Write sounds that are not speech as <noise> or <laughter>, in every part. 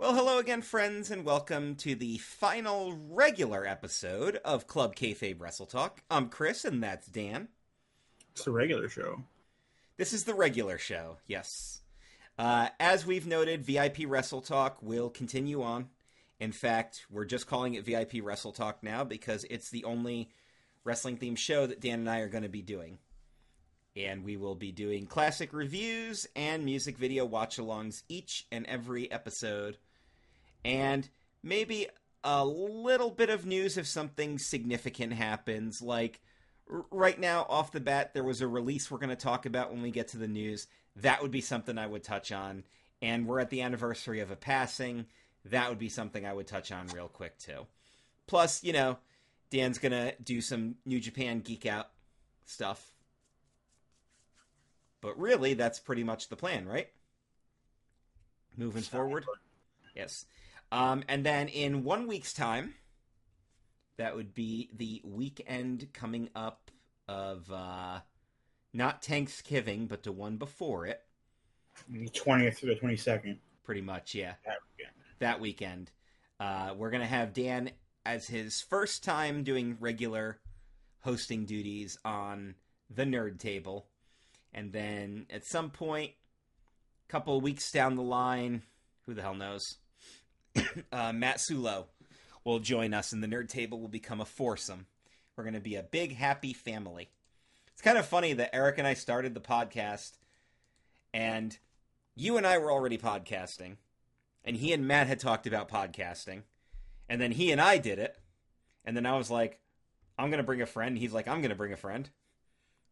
Well, hello again, friends, and welcome to the final regular episode of Club Kayfabe Wrestle Talk. I'm Chris, and that's Dan. It's a regular show. This is the regular show, yes. Uh, as we've noted, VIP Wrestle Talk will continue on. In fact, we're just calling it VIP Wrestle Talk now because it's the only wrestling themed show that Dan and I are going to be doing. And we will be doing classic reviews and music video watch alongs each and every episode. And maybe a little bit of news if something significant happens. Like r- right now, off the bat, there was a release we're going to talk about when we get to the news. That would be something I would touch on. And we're at the anniversary of a passing. That would be something I would touch on real quick, too. Plus, you know, Dan's going to do some New Japan Geek Out stuff. But really, that's pretty much the plan, right? Moving forward. Yes. Um, and then in one week's time, that would be the weekend coming up of uh, not Thanksgiving, but the one before it. The 20th through the 22nd. Pretty much, yeah. That weekend. That weekend. Uh, we're going to have Dan as his first time doing regular hosting duties on the Nerd Table. And then at some point, a couple of weeks down the line, who the hell knows? <coughs> uh, Matt Sulo will join us, and the Nerd Table will become a foursome. We're going to be a big, happy family. It's kind of funny that Eric and I started the podcast, and you and I were already podcasting, and he and Matt had talked about podcasting, and then he and I did it, and then I was like, I'm going to bring a friend. He's like, I'm going to bring a friend.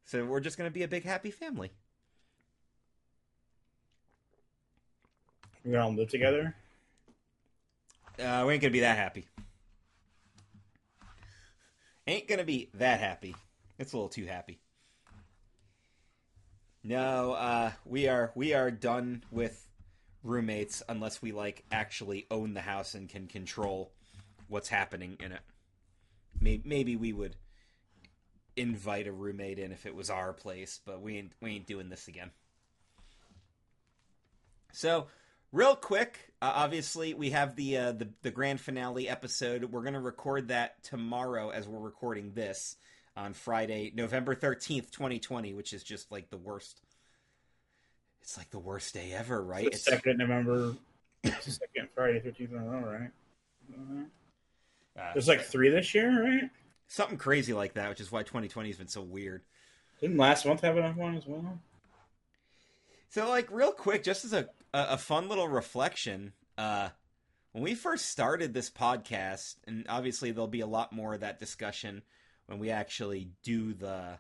So we're just going to be a big, happy family. We're going to all live together? Uh, we ain't gonna be that happy. Ain't gonna be that happy. It's a little too happy. No, uh, we are we are done with roommates unless we like actually own the house and can control what's happening in it. Maybe, maybe we would invite a roommate in if it was our place, but we ain't we ain't doing this again. So real quick uh, obviously we have the, uh, the the grand finale episode we're going to record that tomorrow as we're recording this on friday november 13th 2020 which is just like the worst it's like the worst day ever right It's the second November. It's second Friday, 13th in a row, right? Uh, uh, There's like three this year, right? something crazy like that which is why 2020 has been so weird Didn't last month have enough one as well? So, like, real quick, just as a a, fun little reflection, uh, when we first started this podcast, and obviously there'll be a lot more of that discussion when we actually do the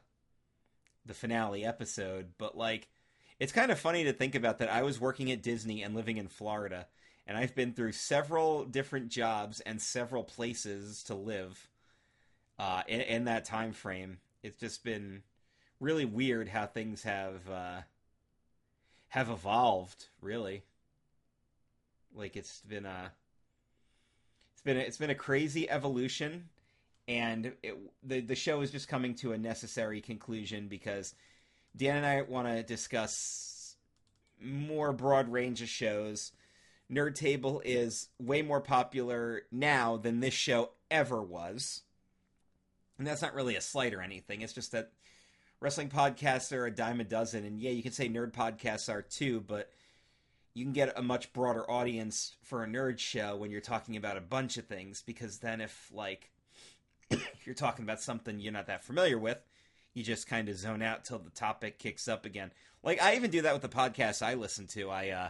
the finale episode, but like, it's kind of funny to think about that. I was working at Disney and living in Florida, and I've been through several different jobs and several places to live uh, in, in that time frame. It's just been really weird how things have. Uh, have evolved really like it's been a it's been a, it's been a crazy evolution and it, the the show is just coming to a necessary conclusion because Dan and I want to discuss more broad range of shows. Nerd Table is way more popular now than this show ever was. And that's not really a slight or anything. It's just that wrestling podcasts are a dime a dozen and yeah you can say nerd podcasts are too but you can get a much broader audience for a nerd show when you're talking about a bunch of things because then if like if <coughs> you're talking about something you're not that familiar with you just kind of zone out till the topic kicks up again. Like i even do that with the podcasts i listen to. I uh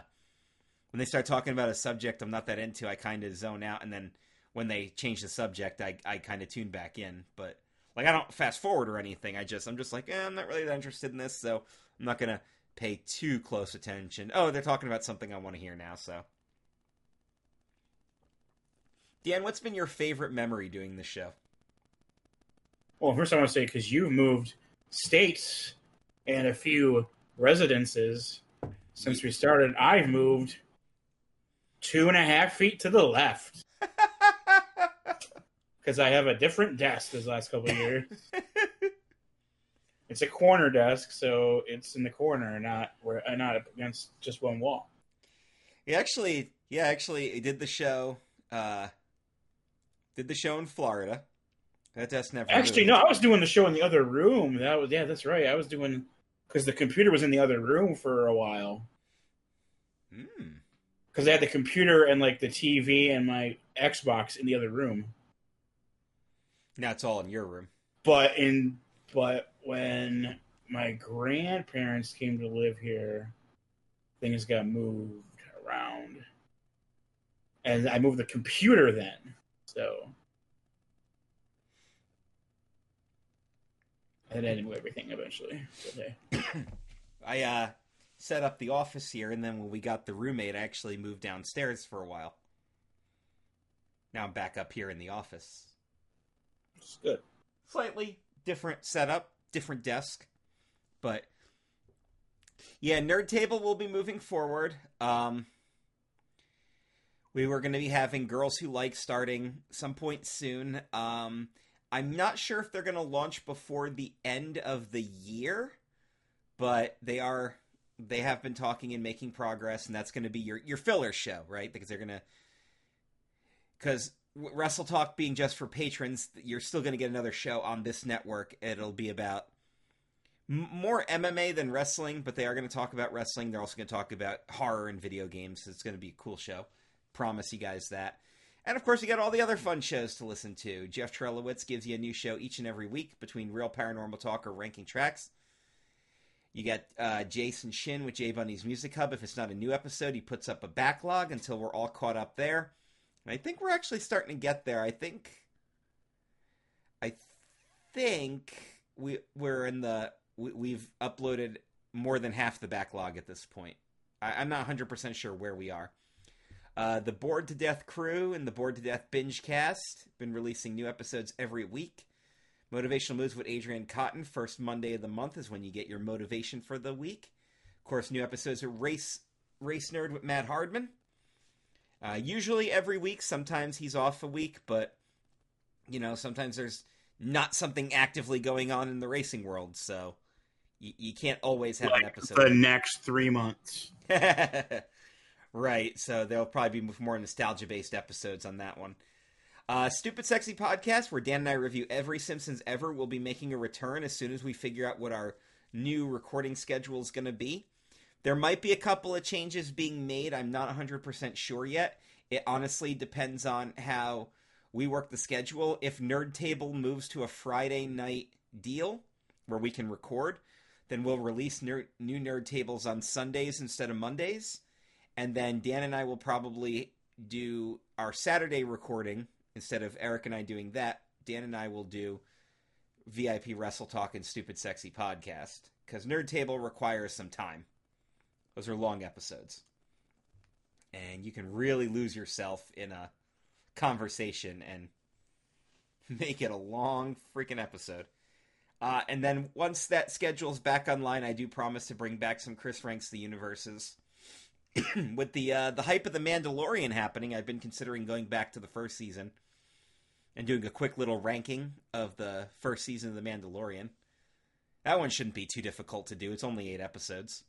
when they start talking about a subject i'm not that into i kind of zone out and then when they change the subject i, I kind of tune back in but like I don't fast forward or anything. I just I'm just like, eh, I'm not really that interested in this, so I'm not gonna pay too close attention. Oh, they're talking about something I want to hear now, so. Dan, what's been your favorite memory doing this show? Well, first I want to say because you've moved states and a few residences since we started, I've moved two and a half feet to the left because I have a different desk this last couple of years. <laughs> it's a corner desk, so it's in the corner, not where not against just one wall. He actually Yeah, actually, he did the show. Uh, did the show in Florida. That desk never. Actually, moved. no, I was doing the show in the other room. That was yeah, that's right. I was doing because the computer was in the other room for a while. Mm. Because I had the computer and like the TV and my Xbox in the other room. Now it's all in your room. But in but when my grandparents came to live here, things got moved around, and I moved the computer then. So and then move everything eventually. <coughs> I uh, set up the office here, and then when we got the roommate, I actually moved downstairs for a while. Now I'm back up here in the office. It's good. Slightly different setup, different desk, but yeah, Nerd Table will be moving forward. Um, we were going to be having Girls Who Like starting some point soon. Um, I'm not sure if they're going to launch before the end of the year, but they are. They have been talking and making progress, and that's going to be your your filler show, right? Because they're going to because Wrestle Talk being just for patrons, you're still going to get another show on this network. It'll be about more MMA than wrestling, but they are going to talk about wrestling. They're also going to talk about horror and video games. It's going to be a cool show. Promise you guys that. And of course, you got all the other fun shows to listen to. Jeff Trelowitz gives you a new show each and every week between Real Paranormal Talk or Ranking Tracks. You got uh, Jason Shin with Jay Bunny's Music Hub. If it's not a new episode, he puts up a backlog until we're all caught up there. I think we're actually starting to get there. I think, I think we we're in the we, we've uploaded more than half the backlog at this point. I, I'm not 100 percent sure where we are. Uh, the Bored to Death crew and the Bored to Death binge cast been releasing new episodes every week. Motivational Moves with Adrian Cotton, first Monday of the month is when you get your motivation for the week. Of course, new episodes of Race Race Nerd with Matt Hardman. Uh, usually every week. Sometimes he's off a week, but you know sometimes there's not something actively going on in the racing world, so you, you can't always have Like an episode. the next three months. <laughs> right. So there'll probably be more nostalgia based episodes on that one. Uh, Stupid Sexy Podcast, where Dan and I review every Simpsons ever, will be making a return as soon as we figure out what our new recording schedule is going to be. There might be a couple of changes being made. I'm not 100% sure yet. It honestly depends on how we work the schedule. If Nerd Table moves to a Friday night deal where we can record, then we'll release ner- new Nerd Tables on Sundays instead of Mondays. And then Dan and I will probably do our Saturday recording instead of Eric and I doing that. Dan and I will do VIP Wrestle Talk and Stupid Sexy Podcast because Nerd Table requires some time. Those are long episodes. And you can really lose yourself in a conversation and <laughs> make it a long freaking episode. Uh, and then once that schedule's back online, I do promise to bring back some Chris Ranks the Universes. <clears throat> With the uh, the hype of the Mandalorian happening, I've been considering going back to the first season and doing a quick little ranking of the first season of the Mandalorian. That one shouldn't be too difficult to do. It's only eight episodes.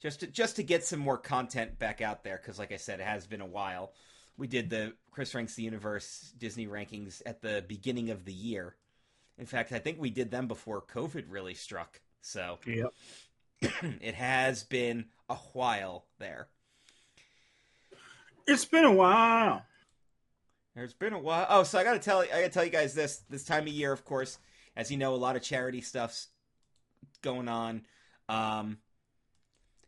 Just to, just to get some more content back out there, because like I said, it has been a while. We did the Chris Ranks the Universe Disney rankings at the beginning of the year. In fact, I think we did them before COVID really struck. So Yep. <clears throat> it has been a while there. It's been a while. There's been a while. Oh, so I gotta tell I gotta tell you guys this this time of year, of course, as you know, a lot of charity stuff's going on. Um,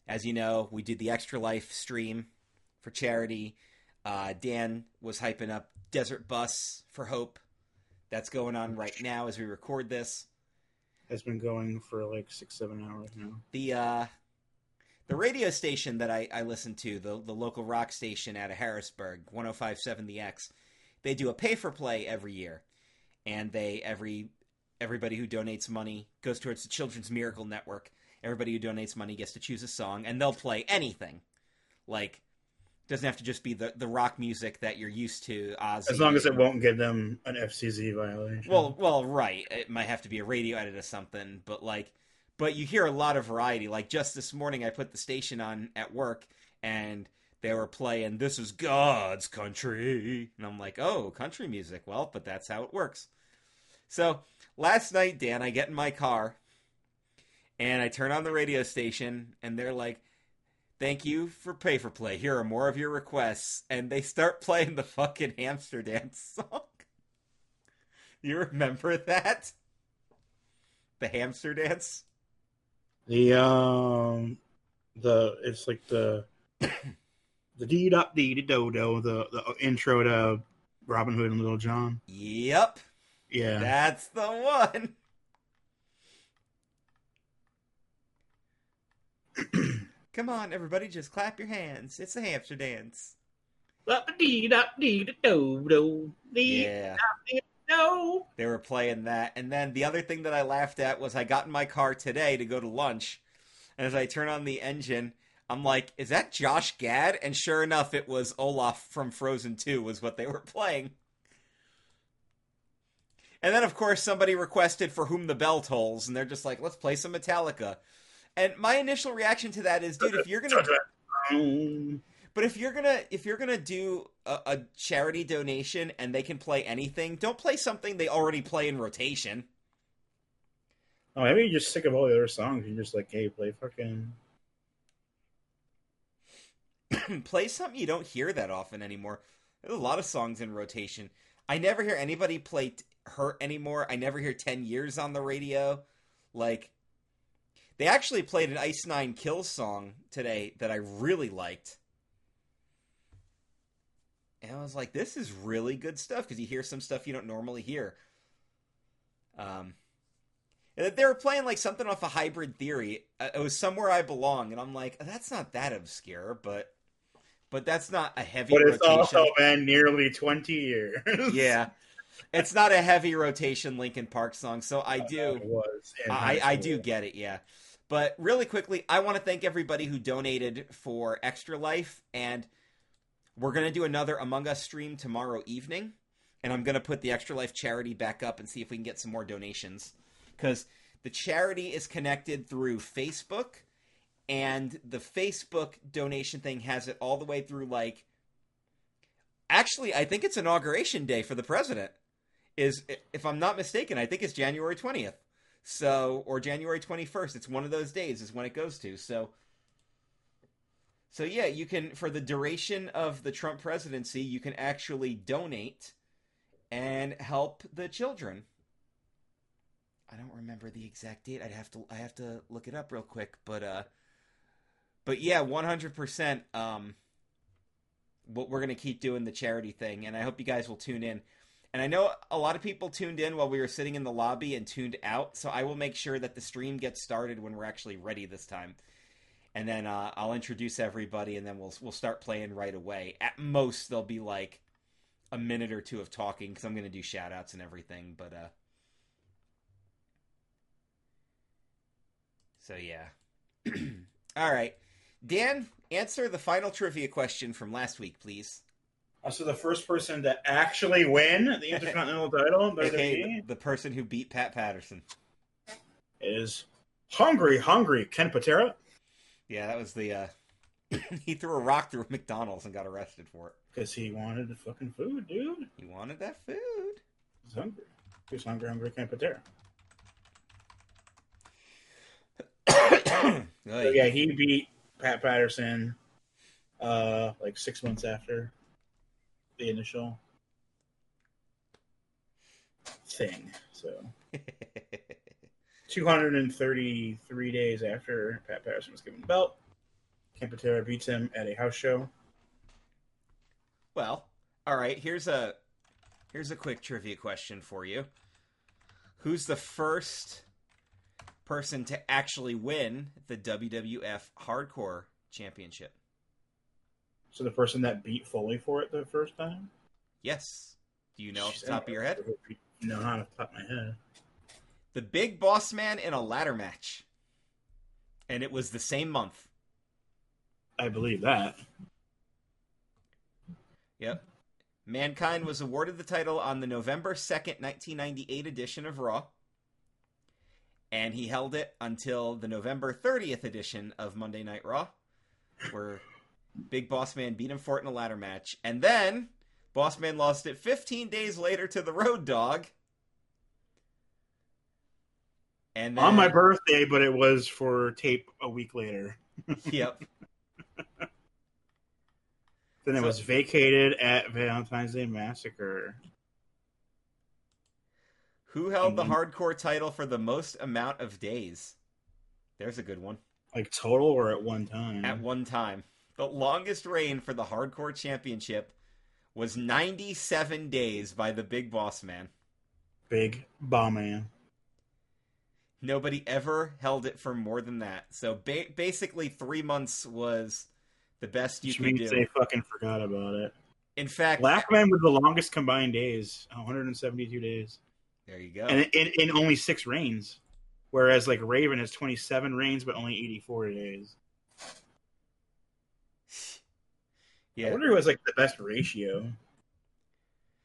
as you know, we did the Extra Life stream for charity. Uh, Dan was hyping up Desert Bus for Hope. That's going on right now as we record this. Has been going for like six, seven hours now. the uh the radio station that I, I listen to, the the local rock station out of Harrisburg, 1057 the X, they do a pay for play every year. And they every everybody who donates money goes towards the Children's Miracle Network. Everybody who donates money gets to choose a song and they'll play anything. Like doesn't have to just be the, the rock music that you're used to, Ozzy. As long as it won't get them an FCC violation. Well, well, right. It might have to be a radio edit or something, but like, but you hear a lot of variety. Like just this morning, I put the station on at work, and they were playing "This Is God's Country," and I'm like, "Oh, country music. Well, but that's how it works." So last night, Dan, I get in my car and I turn on the radio station, and they're like, "Thank you for pay for play. Here are more of your requests," and they start <laughs> playing the fucking hamster dance <laughs> song. You remember that? The hamster dance. The um, the it's like the <coughs> the dee dop dee do do the the intro to Robin Hood and Little John. Yep, Yeah, that's the one. <clears throat> Come on, everybody, just clap your hands. It's a hamster dance. dee dop dee do do dee Yeah. do. They were playing that. And then the other thing that I laughed at was I got in my car today to go to lunch. And as I turn on the engine, I'm like, is that Josh Gad? And sure enough, it was Olaf from Frozen 2 was what they were playing. And then, of course, somebody requested For Whom the Bell Tolls. And they're just like, let's play some Metallica. And my initial reaction to that is, dude, if you're going to Um, but if you're gonna if you're gonna do a, a charity donation and they can play anything, don't play something they already play in rotation. Oh, maybe you're just sick of all the other songs. You're just like, hey, play fucking. <clears throat> play something you don't hear that often anymore. There's a lot of songs in rotation. I never hear anybody play t- "Hurt" anymore. I never hear "10 Years" on the radio. Like, they actually played an Ice Nine Kills song today that I really liked. And I was like, this is really good stuff because you hear some stuff you don't normally hear. Um, and they were playing like something off a hybrid theory. Uh, It was somewhere I belong, and I'm like, that's not that obscure, but but that's not a heavy But it's rotation. also been nearly 20 years. yeah, <laughs> it's not a heavy rotation Linkin Park song. So I do. I, I do get it, yeah. But really quickly, I want to thank everybody who donated for Extra Life, and we're gonna do another Among Us stream tomorrow evening, and I'm gonna put the Extra Life charity back up and see if we can get some more donations, because the charity is connected through Facebook, and the Facebook donation thing has it all the way through like. Actually, I think it's inauguration day for the president. Is if I'm not mistaken, I think it's January twentieth. So or January 21st. It's one of those days is when it goes to. So So yeah, you can for the duration of the Trump presidency, you can actually donate and help the children. I don't remember the exact date. I'd have to I have to look it up real quick, but uh but yeah, 100% um what we're going to keep doing the charity thing and I hope you guys will tune in. And I know a lot of people tuned in while we were sitting in the lobby and tuned out, so I will make sure that the stream gets started when we're actually ready this time. And then uh, I'll introduce everybody, and then we'll we'll start playing right away. At most, there'll be like a minute or two of talking because I'm going to do shout outs and everything. But uh, so yeah. <clears throat> All right, Dan, answer the final trivia question from last week, please. Also, the first person to actually win the Intercontinental <laughs> title Okay, the, the person who beat Pat Patterson. is Hungry, Hungry Ken Patera Yeah, that was the. uh <coughs> He threw a rock through McDonald's and got arrested for it. because he wanted the fucking food, dude. He wanted that food. He's hungry. He's hungry, hungry Ken Patera. <coughs> So, yeah, he beat Pat Patterson uh like six months after the initial thing. So <laughs> 233 days after Pat Patterson was given the belt, Ken Patera beats him at a house show. well, all right. Here's a here's a quick trivia question for you. Who's the first person to actually win the WWF Hardcore Championship? So the person that beat Foley for it the first time? Yes. Do you know off the top of your head? No, not off the top of my head. The Big Boss Man in a ladder match, and it was the same month. I believe that. Yep. Mankind was awarded the title on the November 2nd, 1998 edition of Raw. And he held it until the November 30th edition of Monday Night Raw, where Big Boss Man beat him for it in a ladder match, and then Boss Man lost it 15 days later to the Road Dog. And then, On my birthday, but it was for tape a week later. <laughs> yep. Then it So- was vacated at Valentine's Day Massacre. Who held the hardcore title for the most amount of days? There's a good one. Like total or at one time? At one time, the longest reign for the hardcore championship was 97 days by the Big Boss Man. Big Bomb Man. Nobody ever held it for more than that. So ba- basically, three months was the best you Which could means do. they fucking forgot about it. In fact, Blackman with the longest combined days, 172 days, there you go. and in, in only six reigns. Whereas like Raven has 27 reigns, but only 84 days. I wonder who has like the best ratio.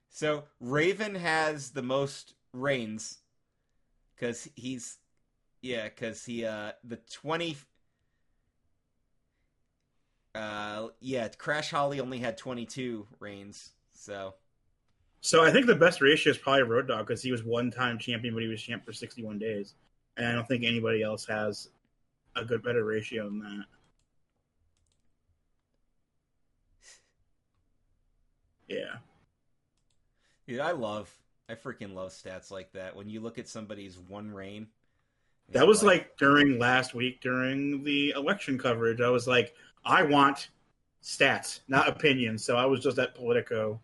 So Raven has the most reigns because he's yeah because he uh the twenty uh yeah Crash Holly only had twenty two reigns so So I think the best ratio is probably Road Dog because he was one time champion, but he was champ for 61 days, and I don't think anybody else has a good better ratio than that. Yeah, dude I love I freaking love stats like that when you look at somebody's one reign that was like during last week during the election coverage. I was like, I want stats, not opinions. So I was just at Politico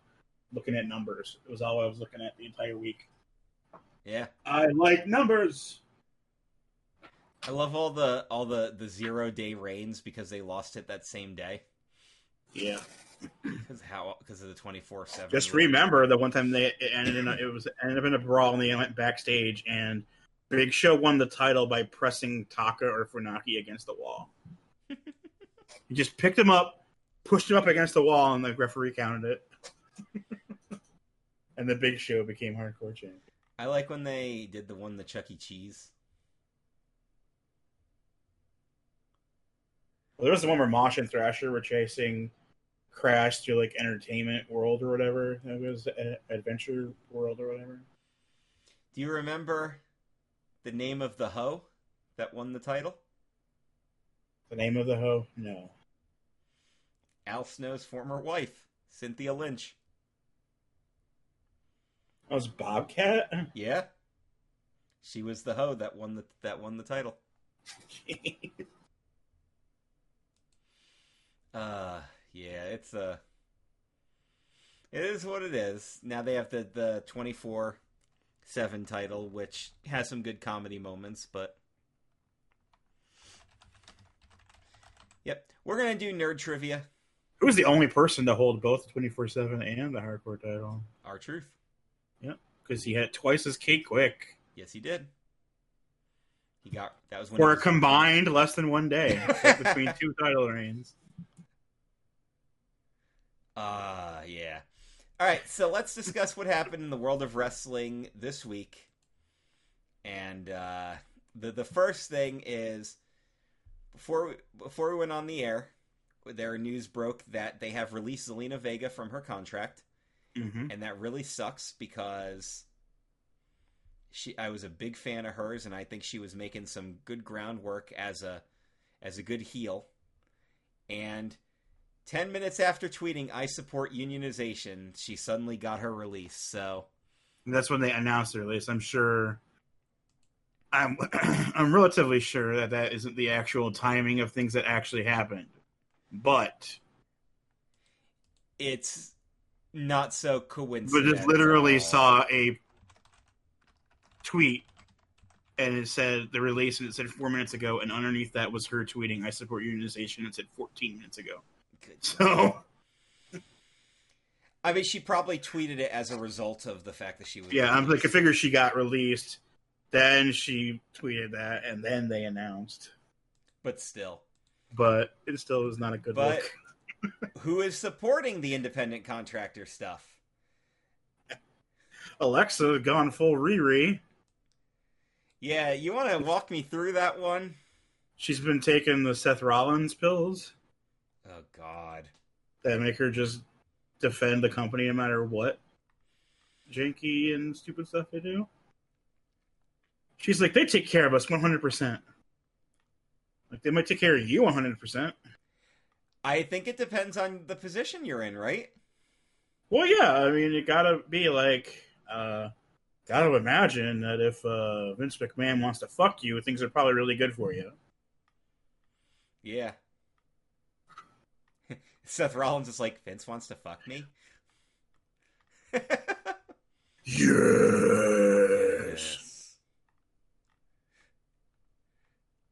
looking at numbers. It was all I was looking at the entire week. yeah I like numbers. I love all the all the the zero day reigns because they lost it that same day Yeah. Because how because of the twenty four seven Just remember the one time they it ended in a, it was ended up in a brawl and they went backstage and Big Show won the title by pressing Taka or Funaki against the wall. <laughs> he just picked him up, pushed him up against the wall, and the referee counted it. and the Big Show became hardcore champion. I like when they did the one the Chuck E. Cheese Well, there was the one where Mosh and Thrasher were chasing Crash through like Entertainment World or whatever. It was Adventure World or whatever. Do you remember the name of the hoe that won the title? The name of the hoe? No. Al Snow's former wife, Cynthia Lynch. That was Bobcat. <laughs> Yeah. She was the hoe that won the that won the title. <laughs> Uh yeah, it's a it is what it is. Now they have the the 24 7 title which has some good comedy moments, but Yep. We're going to do nerd trivia. Who was the only person to hold both the 24 7 and the hardcore title? R-Truth. Yep, because he had twice as K-Kwik Yes, he did. He got that was when for a combined less than one day <laughs> between two title reigns. Uh, yeah. All right, so let's discuss what happened in the world of wrestling this week. And uh, the the first thing is before we, before we went on the air, their news broke that they have released Zelina Vega from her contract, Mm-hmm. and that really sucks because she I was a big fan of hers, and I think she was making some good groundwork as a as a good heel. And ten minutes after tweeting "I support unionization," she suddenly got her release. So That's when they announced the release. I'm sure. I'm <clears throat> I'm relatively sure that that isn't the actual timing of things that actually happened, but it's not so but coincidental. just literally saw a tweet and it said the release and it said four minutes ago and underneath that was her tweeting i support unionization it said 14 minutes ago Good. <laughs> so I mean, she probably tweeted it as a result of the fact that she was. yeah i'm like i figure she got released then she tweeted that and then they announced but still. but it still was not a good But look <laughs> who is supporting the independent contractor stuff? alexa gone full riri Yeah, you want to walk me through that one? she's been taking the seth rollins pills Oh God. that make her just defend the company no matter what janky and stupid stuff they do. She's like, they take care of us 100%. Like, they might take care of you 100%. I think it depends on the position you're in, right? Well, yeah, I mean, you gotta be like, uh, gotta imagine that if uh, Vince McMahon wants to fuck you, things are probably really good for you. Yeah. Seth Rollins is like, Vince wants to fuck me. Yes.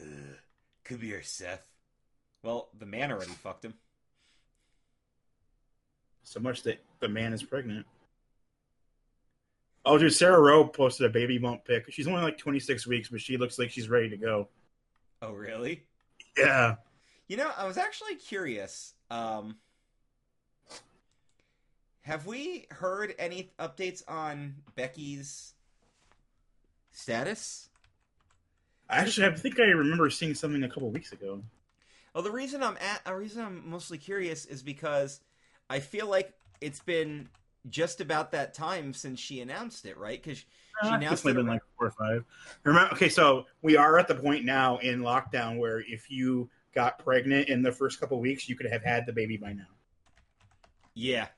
Ugh. Come here, Seth. Well, the man already fucked him. So much that the man is pregnant. Oh, dude, Sarah Rowe posted a baby bump pic. She's only like 26 weeks, but she looks like she's ready to go. Oh, really? Yeah. You know, I was actually curious. Um, have we heard any updates on Becky's status? I actually, I think I remember seeing something a couple weeks ago. Well, the reason I'm at, a reason I'm mostly curious is because I feel like it's been just about that time since she announced it, right? Because she Uh, announced it. been like four or five. Remember? Okay, so we are at the point now in lockdown where if you got pregnant in the first couple weeks, you could have had the baby by now. yeah,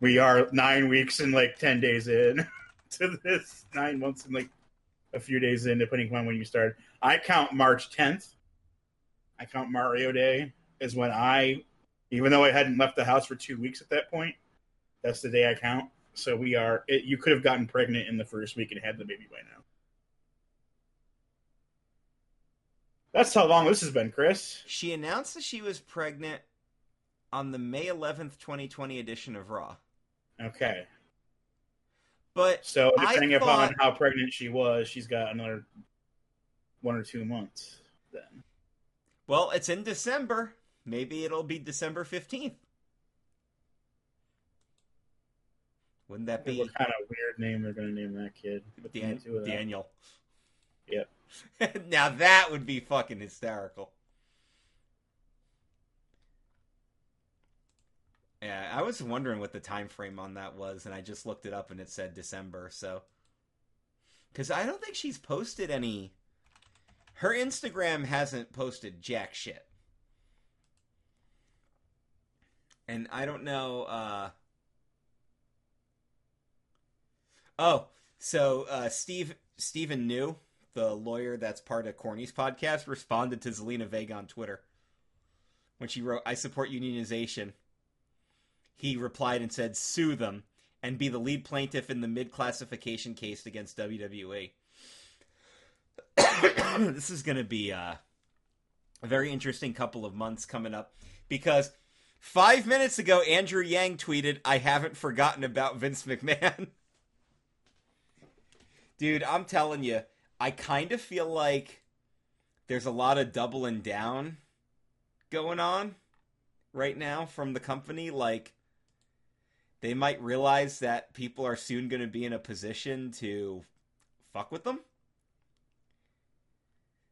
We are nine weeks and like ten days in <laughs> to this. Nine months and like a few days in, depending on when you start. I count March tenth. I count Mario Day as when I, even though I hadn't left the house for two weeks at that point, that's the day I count. So we are. It, you could have gotten pregnant in the first week and had the baby by now. That's how long this has been, Chris. she announced that she was pregnant on the May 11th, 2020 edition of Raw. Okay. But So depending thought- upon how pregnant she was, she's got another one or two months then. well, it's in December. Maybe it'll be December 15th. Wouldn't that be What kind of weird name they're going to name that kid? Dan- the two of them. Daniel? Yep. <laughs> now that would be fucking hysterical. Yeah, I was wondering what the time frame on that was, and I just looked it up, and it said December. So, because I don't think she's posted any. Her Instagram hasn't posted jack shit, and I don't know. uh Oh, so uh, Steve Stephen New, the lawyer that's part of Corny's podcast, responded to Zelina Vega on Twitter when she wrote, "I support unionization." He replied and said, "Sue them and be the lead plaintiff in the misclassification case against WWE." <coughs> this is going to be uh, a very interesting couple of months coming up because five minutes ago, Andrew Yang tweeted, "I haven't forgotten about Vince McMahon." <laughs> Dude, I'm telling you, I kind of feel like there's a lot of doubling down going on right now from the company. Like, they might realize that people are soon going to be in a position to fuck with them.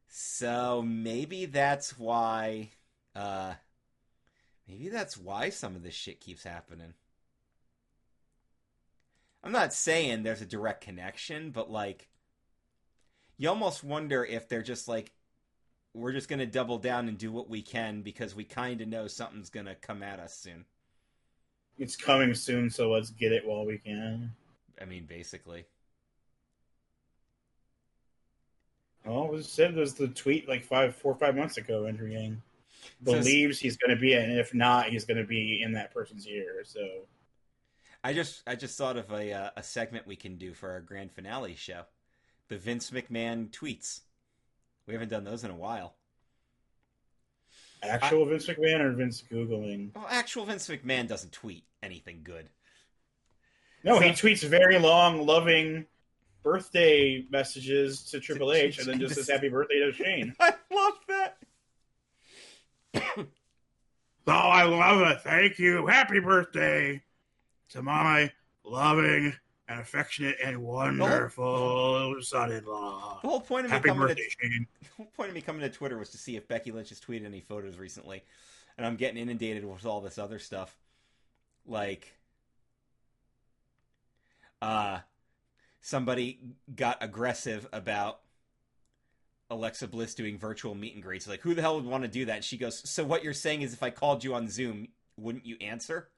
So maybe that's why, uh, maybe that's why some of this shit keeps happening. I'm not saying there's a direct connection, but like, you almost wonder if they're just like, we're just gonna double down and do what we can because we kind of know something's gonna come at us soon. It's coming soon, so let's get it while we can. I mean, basically. Oh, it was said was the tweet like five, four or five months ago. Andrew Yang believes he's going to be it, and if not, he's going to be in that person's ear. So I just I just thought of a uh, a segment we can do for our grand finale show, the Vince McMahon tweets. We haven't done those in a while. actual Vince McMahon or Vince googling? Well, actual Vince McMahon doesn't tweet anything good. No, he tweets very long, loving birthday messages to Triple H, and then just says "Happy birthday" to Shane. <laughs> I love that. <coughs> Oh, I love it. Thank you. Happy birthday to my loving and affectionate and wonderful son-in-law. The whole point of me coming birthday, to Shane. <laughs> the whole point of me coming to Twitter was to see if Becky Lynch has tweeted any photos recently. and I'm getting inundated with all this other stuff. Like, uh, somebody got aggressive about Alexa Bliss doing virtual meet and greets. Like, who the hell would want to do that? And she goes, So what you're saying is if I called you on Zoom, wouldn't you answer?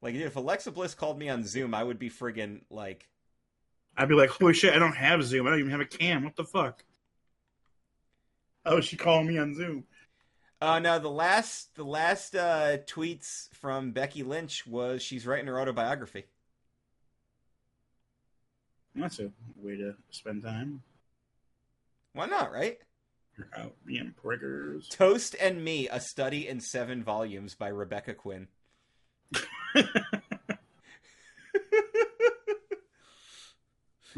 Like, if Alexa Bliss called me on Zoom, I would be friggin' like. I'd be like, holy shit, I don't have Zoom. I don't even have a cam. What the fuck? Oh, she calling me on Zoom. Uh, no, the last the last uh, tweets from Becky Lynch was she's writing her autobiography. That's a way to spend time. Why not, right? You're out being priggers. Toast and Me, A Study in Seven Volumes by Rebecca Quin. <laughs>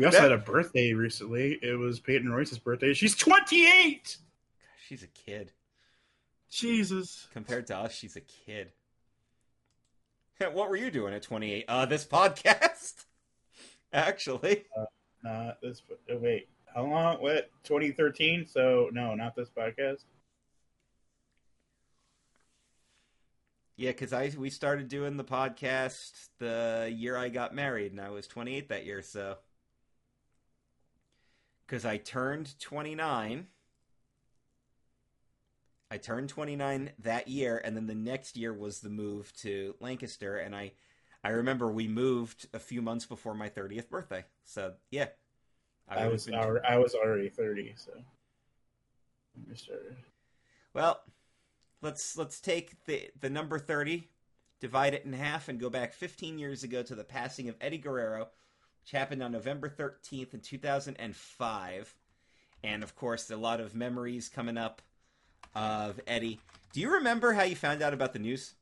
We also That- had a birthday recently. It was Peyton Royce's birthday. She's 28! She's a kid. Jesus. Compared to us, she's a kid. <laughs> what were you doing at 28? Uh, this podcast? <laughs> Actually. Not this. Wait. How long? What? 2013? So, no, not this podcast. Yeah, because I we started doing the podcast the year I got married, and I was 28 that year, so. Because I turned 29. I turned 29 that year, and then the next year was the move to Lancaster, and I, I remember we moved a few months before my 30th birthday. So yeah, I, would was been- I was already 30, so. We started. Well, let's let's take the the number 30, divide it in half and go back 15 years ago to the passing of Eddie Guerrero, which happened on November 13th in 2005. And of course, a lot of memories coming up of Eddie. Do you remember how you found out about the news?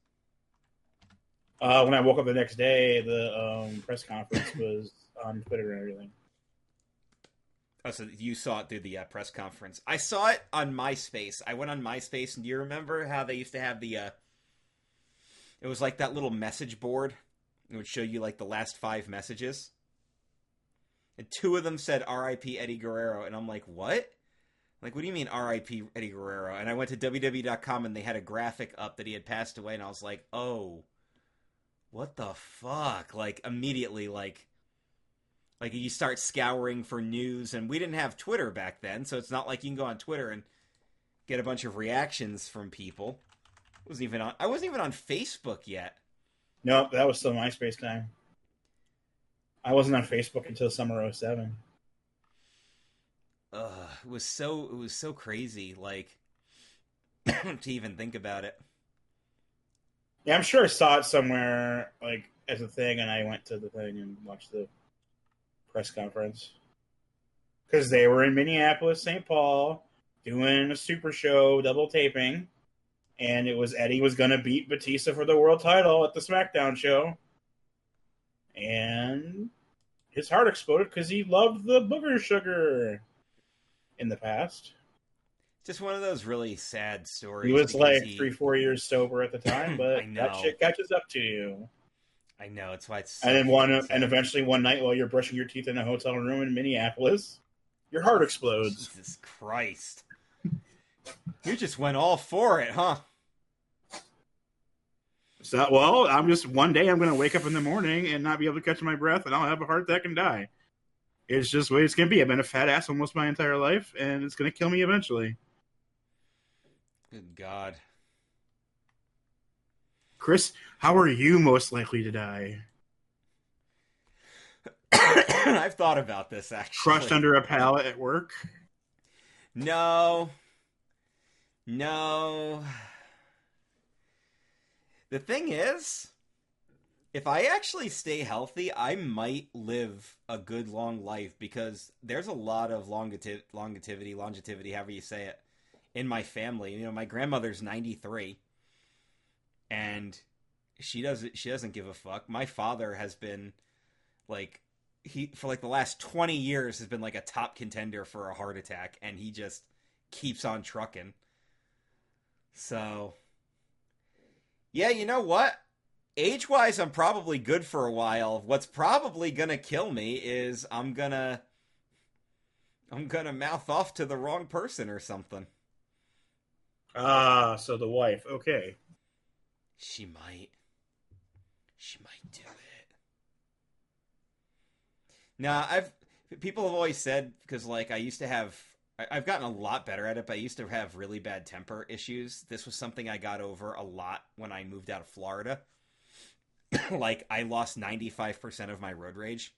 Uh, when I woke up the next day, the um, press conference was on Twitter and everything. Oh, so you saw it through the uh, press conference. I saw it on MySpace. I went on MySpace, and do you remember how they used to have the? uh It was like that little message board. It would show you like the last five messages, and two of them said "R.I.P. Eddie Guerrero," and I'm like, "What?" Like, what do you mean "R.I.P. Eddie Guerrero"? And I went to WWE.com, and they had a graphic up that he had passed away, and I was like, "Oh, what the fuck!" Like immediately, like like you start scouring for news and we didn't have twitter back then so it's not like you can go on twitter and get a bunch of reactions from people I wasn't even on i wasn't even on facebook yet No, that was still MySpace time. I wasn't on Facebook until summer 07. Ugh, it was so it was so crazy like <coughs> to even think about it Yeah, I'm sure I saw it somewhere like as a thing, and I went to the thing and watched the press conference because they were in Minneapolis, St. Paul, doing a super show, double taping, and it was Eddie was going to beat Batista for the world title at the SmackDown show, and his heart exploded because he loved the booger sugar in the past. just one of those really sad stories He was like he- three, four years sober at the <clears throat> time, but that shit catches up to you. I know it's why it's And then so one, fucking and eventually one night while you're brushing your teeth in a hotel room in Minneapolis, your heart explodes. jesus christ you just went all for it huh So, well, I'm just one day I'm going to wake up in the morning and not be able to catch my breath, and I'll have a heart attack and die. It's just the way it's going to be. I've been a fat ass almost my entire life, and it's going to kill me eventually. good god Chris, how are you most likely to die? <coughs> I've thought about this actually. Crushed under a pallet at work? No. No. The thing is, if I actually stay healthy, I might live a good long life because there's a lot of longevity, longevity, longevity, however you say it, in my family. You know, my grandmother's 93 and she doesn't she doesn't give a fuck. My father has been like he for like the last 20 years has been like a top contender for a heart attack and he just keeps on trucking. So yeah, you know what? Age wise, I'm probably good for a while. What's probably gonna kill me is I'm gonna I'm gonna mouth off to the wrong person or something. Ah, so the wife. Okay. She might. She might do it. Now, I've people have always said because like I used to have I've gotten a lot better at it, but I used to have really bad temper issues. This was something I got over a lot when I moved out of Florida. <coughs> like I lost 95% of my road rage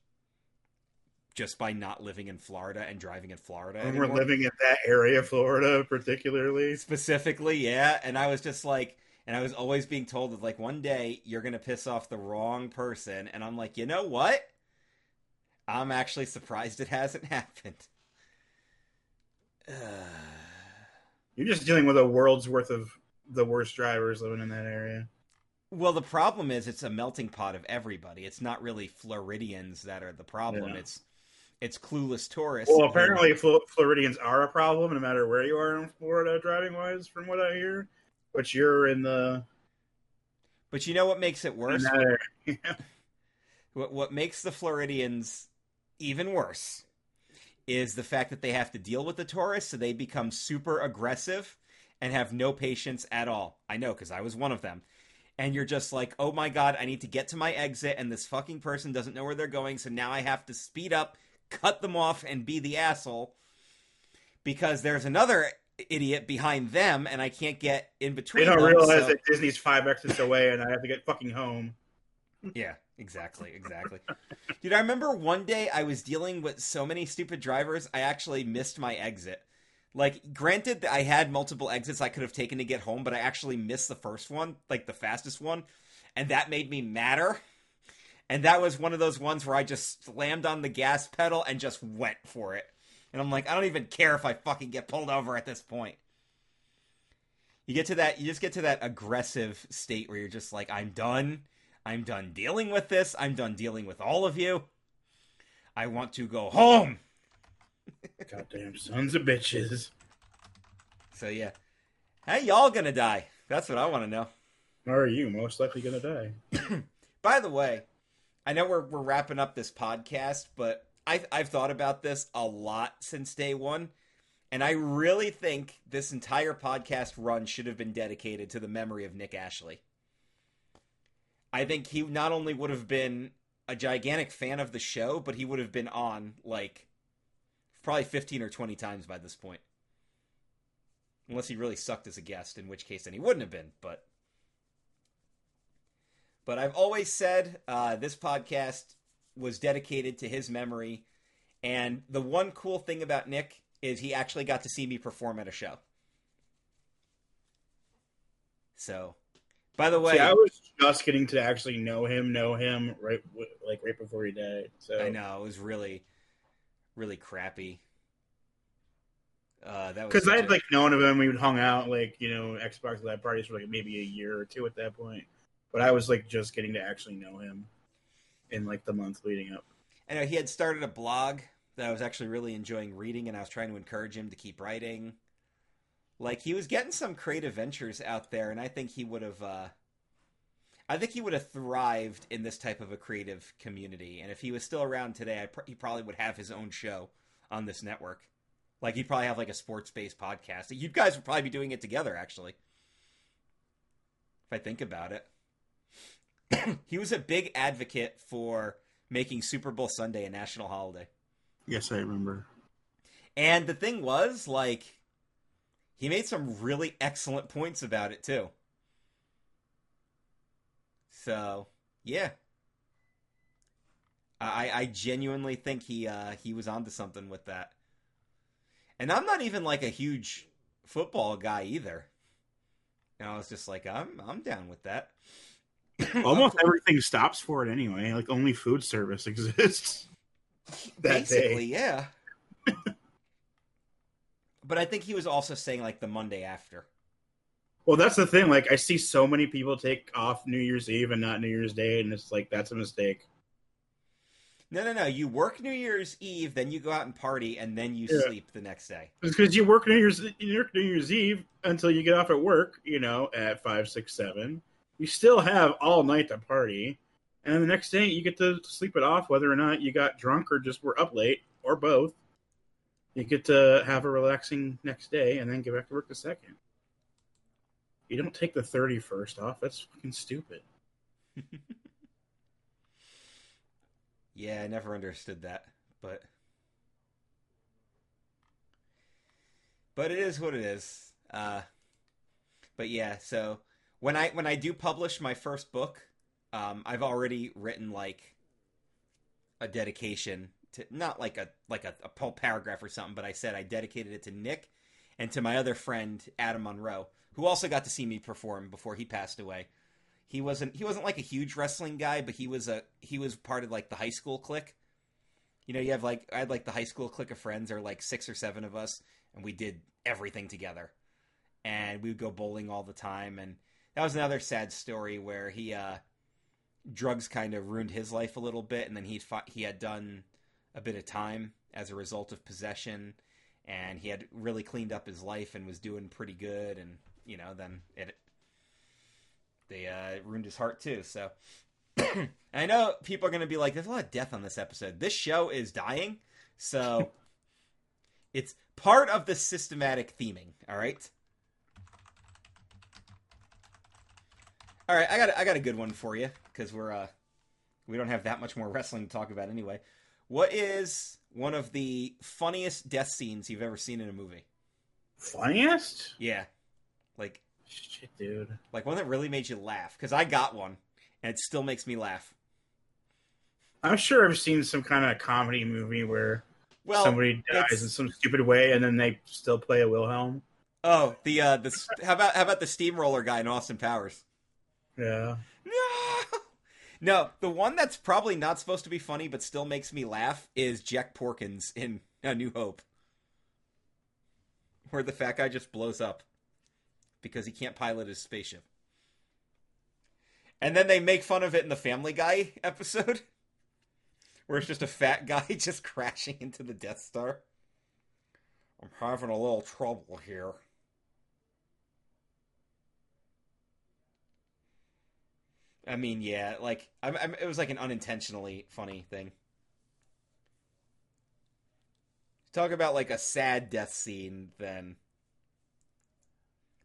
just by not living in Florida and driving in Florida. And anymore. we're living in that area of Florida, particularly. specifically yeah and i was just like and i was always being told that like one day you're gonna piss off the wrong person. And i'm like you know what? I'm actually surprised it hasn't <laughs> happened. <sighs> You're just dealing with a world's worth of the worst drivers living in that area. well the problem is it's a melting pot of everybody. It's not really floridians that are the problem. It's it's clueless tourists Well, apparently Flo- Floridians are a problem, no matter where you are in Florida, driving wise, from what I hear. But you're in the but you know what makes it worse area. <laughs> What what makes the Floridians even worse is the fact that they have to deal with the tourists, so they become super aggressive and have no patience at all. I know because I was one of them. And you're just like, oh my god, I need to get to my exit, and this fucking person doesn't know where they're going, so now I have to speed up, cut them off, and be the asshole because there's another idiot behind them, and I can't get in between. They don't them, realize so- that Disney's five exits away, and I have to get fucking home. Yeah, exactly, exactly. Dude, I remember one day I was dealing with so many stupid drivers, I actually missed my exit. Like, granted that I had multiple exits I could have taken to get home, but I actually missed the first one, like the fastest one, and that made me madder. And that was one of those ones where I just slammed on the gas pedal and just went for it. And I'm like, I don't even care if I fucking get pulled over at this point. You get to that, you just get to that aggressive state where you're just like, I'm done. I'm done dealing with this. I'm done dealing with all of you. I want to go home. <laughs> Goddamn sons of bitches. So yeah. How y'all gonna die? That's what I want to know. How are you most likely gonna die? <clears throat> By the way, I know we're we're wrapping up this podcast, but I I've thought about this a lot since day one, and I really think this entire podcast run should have been dedicated to the memory of Nick Ashley. I think he not only would have been a gigantic fan of the show, but he would have been on like probably fifteen or twenty times by this point. Unless he really sucked as a guest, in which case then he wouldn't have been, but but I've always said uh, this podcast was dedicated to his memory. And the one cool thing about Nick is he actually got to see me perform at a show. So, by the way, See, I was just getting to actually know him, know him right, like right before he died. So I know it was really, really crappy. Uh, that was because I had a- like known of him, we would hung out like you know Xbox Live parties for like maybe a year or two at that point. But I was like just getting to actually know him in like the month leading up. I know he had started a blog that I was actually really enjoying reading, and I was trying to encourage him to keep writing. Like he was getting some creative ventures out there, and I think he would have. Uh, I think he would have thrived in this type of a creative community, and if he was still around today, pr- he probably would have his own show on this network. Like he'd probably have like a sports-based podcast. You guys would probably be doing it together, actually. If I think about it, <coughs> he was a big advocate for making Super Bowl Sunday a national holiday. Yes, I remember. And the thing was, like, he made some really excellent points about it too. So, yeah. I I genuinely think he uh he was onto something with that. And I'm not even like a huge football guy either. And I was just like, I'm I'm down with that. <coughs> Almost everything stops for it anyway. Like only food service <laughs> exists. that Basically, day. yeah. but I think he was also saying like the Monday after. Well, that's the thing. Like I see so many people take off New Year's Eve and not New Year's Day, and it's like that's a mistake. No, no, no. You work New Year's Eve, then you go out and party, and then you Yeah. sleep the next day. Because you work New Year's you work New Year's Eve until you get off at work. You know, at five, six, seven. You still have all night to party, and the next day you get to sleep it off, whether or not you got drunk or just were up late or both. You get to have a relaxing next day, and then get back to work the second. You don't take the thirty first off. That's fucking stupid. <laughs> yeah, I never understood that, but but it is what it is. Uh, but yeah, so when I when I do publish my first book, um, I've already written like a dedication to not like a like a, a paragraph or something, but I said I dedicated it to Nick and to my other friend Adam Monroe, who also got to see me perform before he passed away. He wasn't he wasn't like a huge wrestling guy, but he was a he was part of like the high school clique. You know, you have like I had like the high school clique of friends, or like six or seven of us, and we did everything together. And we would go bowling all the time, and that was another sad story where he uh drugs kind of ruined his life a little bit, and then he fought, he had done a bit of time as a result of possession, and he had really cleaned up his life and was doing pretty good, and you know then it they uh, ruined his heart too. So <clears throat> I know people are going to be like, "There's a lot of death on this episode." This show is dying, so <laughs> it's part of the systematic theming. All right. All right, I got I got a good one for you because we're uh we don't have that much more wrestling to talk about anyway. What is one of the funniest death scenes you've ever seen in a movie? Funniest? Yeah, like Shit, dude. like one that really made you laugh because I got one and it still makes me laugh. I'm sure I've seen some kind of comedy movie where Well, somebody dies in some stupid way and then they still play a Wilhelm. oh the uh the how about how about the steamroller guy in Austin Powers? Yeah. No, <laughs> no, the one that's probably not supposed to be funny but still makes me laugh is Jack Porkins in A New Hope, where the fat guy just blows up because he can't pilot his spaceship. And then they make fun of it in the Family Guy <laughs> episode, where it's just a fat guy <laughs> just crashing into the Death Star. I'm having a little trouble here. I mean, yeah, like I'm, I'm, it was like an unintentionally funny thing. Talk about like a sad death scene, then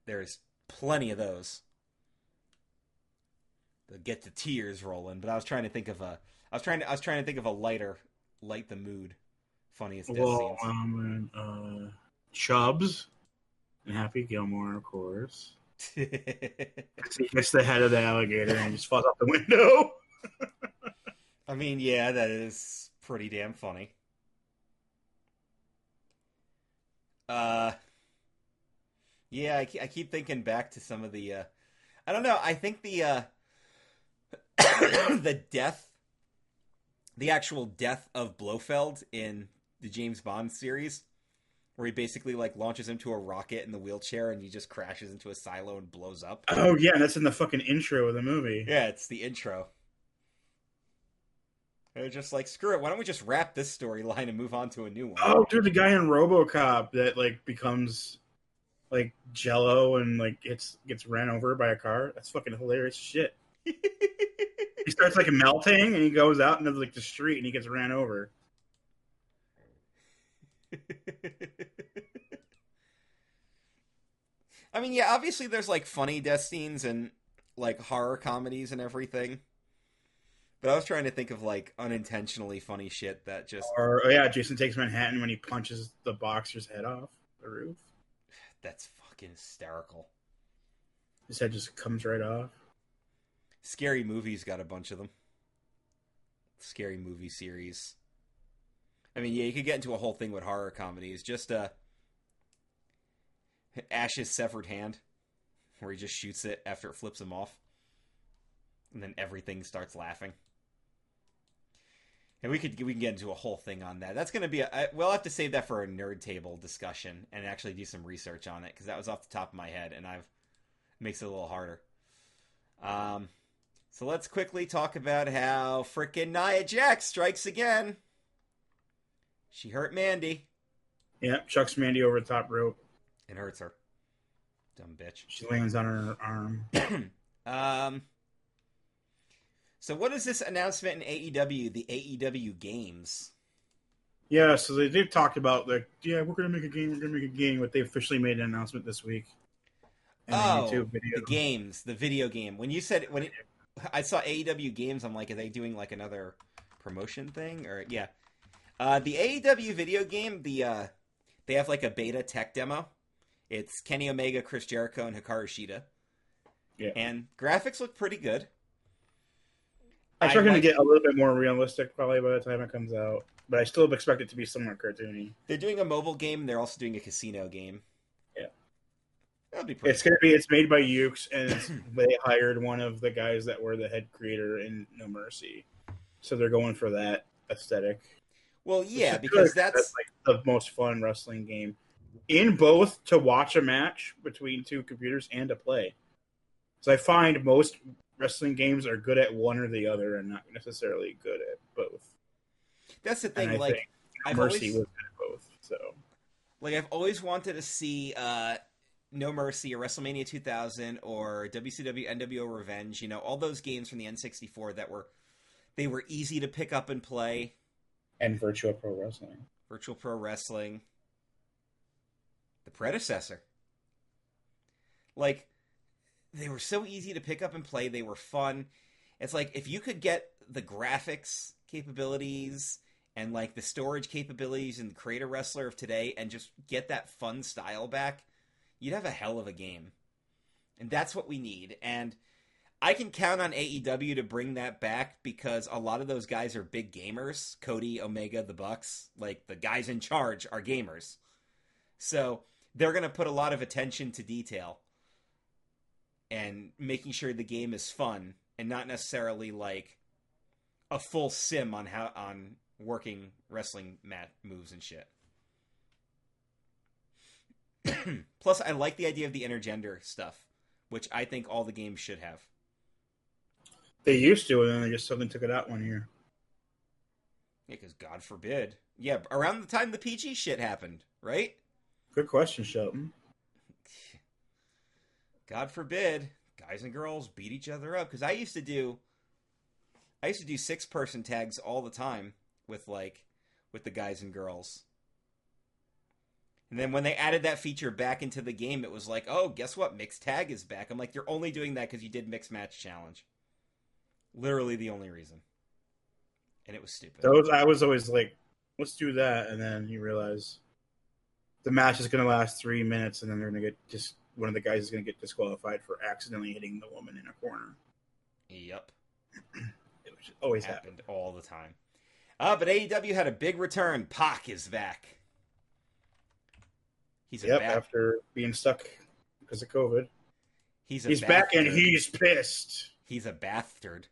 there's plenty of those. That get the tears rolling, but I was trying to think of a, I was trying to, I was trying to think of a lighter, light the mood, funniest death Well, scenes. um, uh, Chubbs and Happy Gilmore, of course. <laughs> He gets the head of the alligator and just falls out the window. <laughs> I mean, yeah, that is pretty damn funny. Uh, yeah, I, I keep thinking back to some of the. Uh, I don't know. I think the uh, <coughs> the death, the actual death of Blofeld in the James Bond series, where he basically like launches into a rocket in the wheelchair and he just crashes into a silo and blows up. Oh yeah, that's in the fucking intro of the movie. Yeah, it's the intro. They're just like, screw it. Why don't we just wrap this storyline and move on to a new one? Oh, dude, the guy in RoboCop that like becomes like Jello and like gets gets ran over by a car. That's fucking hilarious shit. <laughs> He starts like melting and he goes out into like the street and he gets ran over. <laughs> I mean, yeah, obviously there's like funny death scenes and like horror comedies and everything. But I was trying to think of like unintentionally funny shit that just Or oh yeah, Jason takes Manhattan when he punches the boxer's head off the roof. that's fucking hysterical. His head just comes right off. Scary movies got a bunch of them. Scary movie series. I mean, yeah, you could get into a whole thing with horror comedies. Just uh, Ash's severed hand, where he just shoots it after it flips him off, and then everything starts laughing. And we could we can get into a whole thing on that. That's going to be a I, we'll have to save that for a nerd table discussion and actually do some research on it because that was off the top of my head and I've makes it a little harder. Um, so let's quickly talk about how frickin' Nia Jax strikes again. She hurt Mandy. Yeah, chucks Mandy over the top rope. It hurts her. Dumb bitch. She lands on her arm. <clears throat> um. So what is this announcement in AEW? The AEW games. Yeah, so they, they've talked about like, yeah, we're gonna make a game, we're gonna make a game, but they officially made an announcement this week. oh, video. the games, the video game. When you said when it, I saw AEW games, I'm like, are they doing like another promotion thing or yeah? Uh, the AEW video game, the uh, they have like a beta tech demo. It's Kenny Omega, Chris Jericho, and Hikaru Shida. Yeah. And graphics look pretty good. I'm sure going to get a little bit more realistic probably by the time it comes out, but I still expect it to be somewhat cartoony. They're doing a mobile game. and They're also doing a casino game. Yeah. that'll be pretty. It's going to be. It's made by Yuke's, and <clears throat> they hired one of the guys that were the head creator in No Mercy, so they're going for that aesthetic. Well, yeah, because good. that's like the most fun wrestling game in both to watch a match between two computers and to play. So I find most wrestling games are good at one or the other, and not necessarily good at both. that's the thing. Like think I've Mercy always was good at both. So like I've always wanted to see uh No Mercy or WrestleMania 2000 or WCW NWO Revenge, you know, all those games from the N64 that were they were easy to pick up and play. And Virtual Pro Wrestling. Virtual Pro Wrestling, the predecessor. Like they were so easy to pick up and play, they were fun. It's like if you could get the graphics capabilities and like the storage capabilities and the creator wrestler of today and just get that fun style back, you'd have a hell of a game. And that's what we need. And I can count on AEW to bring that back because a lot of those guys are big gamers. Cody, Omega, the Bucks, like the guys in charge are gamers. So they're going to put a lot of attention to detail and making sure the game is fun and not necessarily like a full sim on how on working wrestling mat moves and shit. <clears throat> Plus, I like the idea of the intergender stuff, which I think all the games should have. They used to, and then they just suddenly took it out one year. Yeah, because God forbid. Yeah, around the time the PG shit happened, right? Good question, Shelton. <sighs> God forbid guys and girls beat each other up. Because I used to do, I used to do six person tags all the time with like, with the guys and girls. And then when they added that feature back into the game, it was like, oh, guess what? Mixed tag is back. I'm like, you're only doing that because you did mixed match challenge. Literally the only reason. And it was stupid. Those I was always like, let's do that, and then you realize the match is going to last three minutes, and then they're going to get just one of the guys is going to get disqualified for accidentally hitting the woman in a corner. Yep. It was always happen. happened all the time. Uh, but AEW had a big return. Pac is back. He's a Yep, back. after being stuck because of COVID, He's a he's back and he's pissed. he's a bastard.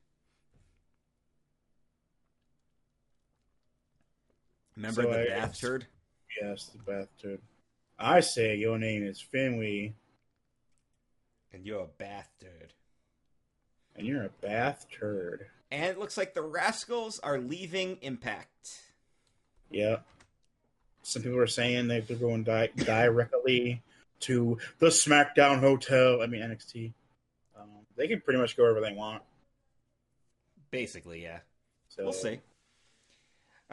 Remember So the I- bastard? Yes, the bastard. I say your name is Finwee, And you're a bastard. and you're a bath turd. And it looks like the Rascalz are leaving Impact. Yeah. Some people are saying that they're going di- <laughs> directly to the SmackDown Hotel. I mean NXT. Um, they can pretty much go wherever they want. Basically, yeah. So We'll see.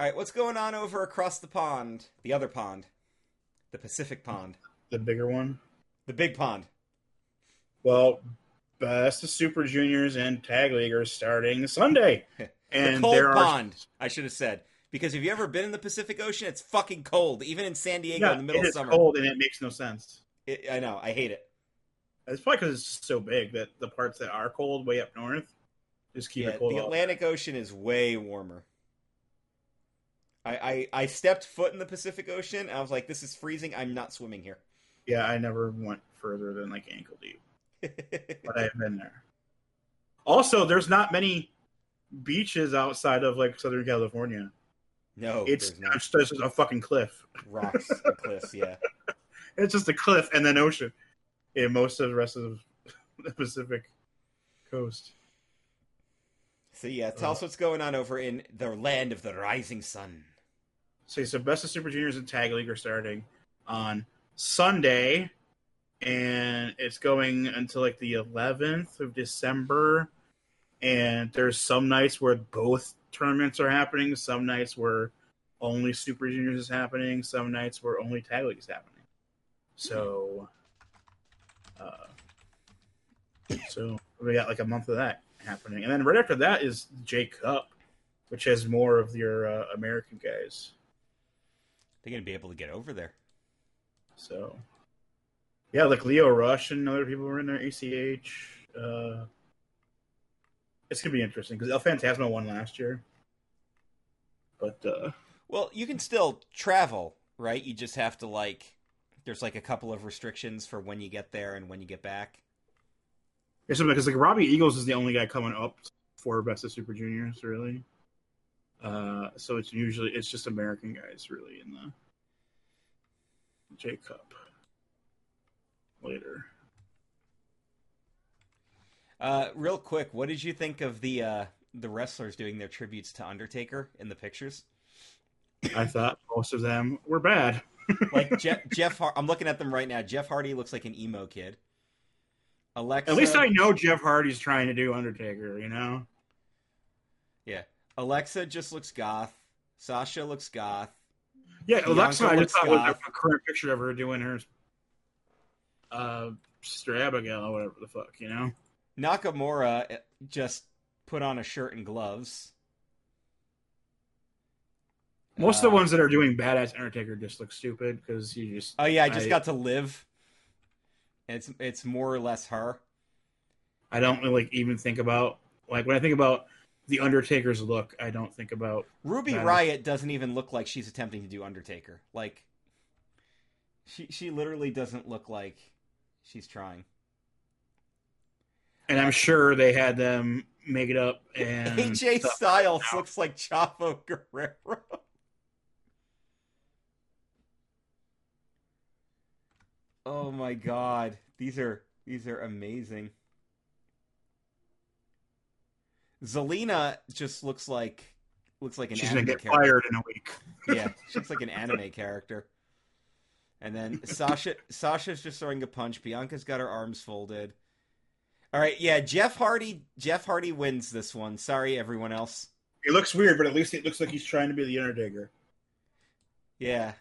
All right, what's going on over across the pond? The other pond. The Pacific pond. The bigger one. The big pond. Well, Best of Super Juniors and Tag League are starting Sunday, <laughs> and the cold there are pond, I should have said. Because have you ever been in the Pacific Ocean? It's fucking cold, even in San Diego yeah, in the middle of summer. cold and it makes no sense. It, I know, I hate it. It's probably because it's so big that the parts that are cold way up north just keep Yeah, it cold. the Atlantic Ocean is way warmer. I, I I stepped foot in the Pacific Ocean. And I was like, "This is freezing. I'm not swimming here." Yeah, I never went further than like ankle deep, <laughs> but I've been there. Also, there's not many beaches outside of like Southern California. no, it's not it's just a fucking cliff. rocks <laughs> and cliffs. Yeah, It's just a cliff and then ocean in most of the rest of the Pacific coast. So yeah, tell us what's going on over in the land of the rising sun. So, so Best of Super Juniors and Tag League are starting on Sunday, and it's going until like the 11th of December. And there's some nights where both tournaments are happening, some nights where only Super Juniors is happening, some nights where only Tag League is happening. So, uh, So we got like a month of that happening, and then right after that is J Cup, which has more of your uh, American guys. They're gonna be able to get over there. So, yeah, like Lio Rush and other people were in there. ACH. Uh, it's gonna be interesting because El Phantasmo won last year, but uh, Well, you can still travel, right? You just have to like. There's like a couple of restrictions for when you get there and when you get back. It's something because like Robbie Eagles is the only guy coming up for Best of Super Juniors, really. Uh, so it's usually it's just American guys really in the J Cup later. Uh, real quick, what did you think of the uh, the wrestlers doing their tributes to Undertaker in the pictures? I thought most of them were bad. Like <laughs> Jeff, Jeff Har- I'm looking at them right now. Jeff Hardy looks like an emo kid. Alexa, At least I know Jeff Hardy's trying to do Undertaker. You know, yeah. Alexa just looks goth. Sasha looks goth. yeah. Bianca Alexa, I just thought was a current picture of her doing her uh, Sister Abigail or whatever the fuck. You know, Nakamura uh, just put on a shirt and gloves. most of the Uh, ones that are doing badass Undertaker just look stupid because you just Oh yeah, I just I- got to live. It's it's more or less her. I don't really even think about like when I think about the Undertaker's look, I don't think about Ruby Right. Riot doesn't even look like she's attempting to do Undertaker. Like she she literally doesn't look like she's trying. and I'm sure they had them make it up and AJ. Styles looks like Chavo Guerrero. <laughs> oh my god. These are these are amazing. Zelina just looks like looks like an she's gonna anime get character. fired in a week. yeah, <laughs> she looks like an anime character. And then Sasha Sasha's just throwing a punch. Bianca's got her arms folded. All right, yeah, Jeff Hardy Jeff Hardy wins this one. Sorry everyone else. It looks weird, but at least it looks like he's trying to be the Undertaker. Yeah.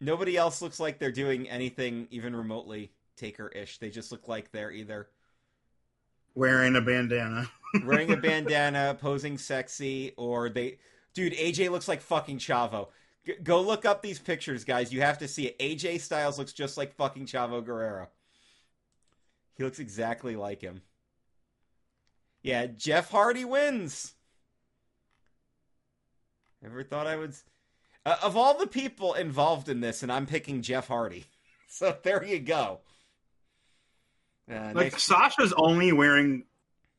Nobody else looks like they're doing anything even remotely Taker-ish. They just look like they're either Wearing a bandana. <laughs> wearing a bandana, posing sexy, or they. Dude, AJ looks like fucking Chavo. G- go look up these pictures, guys. You have to see it. AJ Styles looks just like fucking Chavo Guerrero. He looks exactly like him. Yeah, Jeff Hardy wins. Never thought I would. Uh, of all the people involved in this, and I'm picking Jeff Hardy. <laughs> So there you go. Uh, Like nice- Sasha's only wearing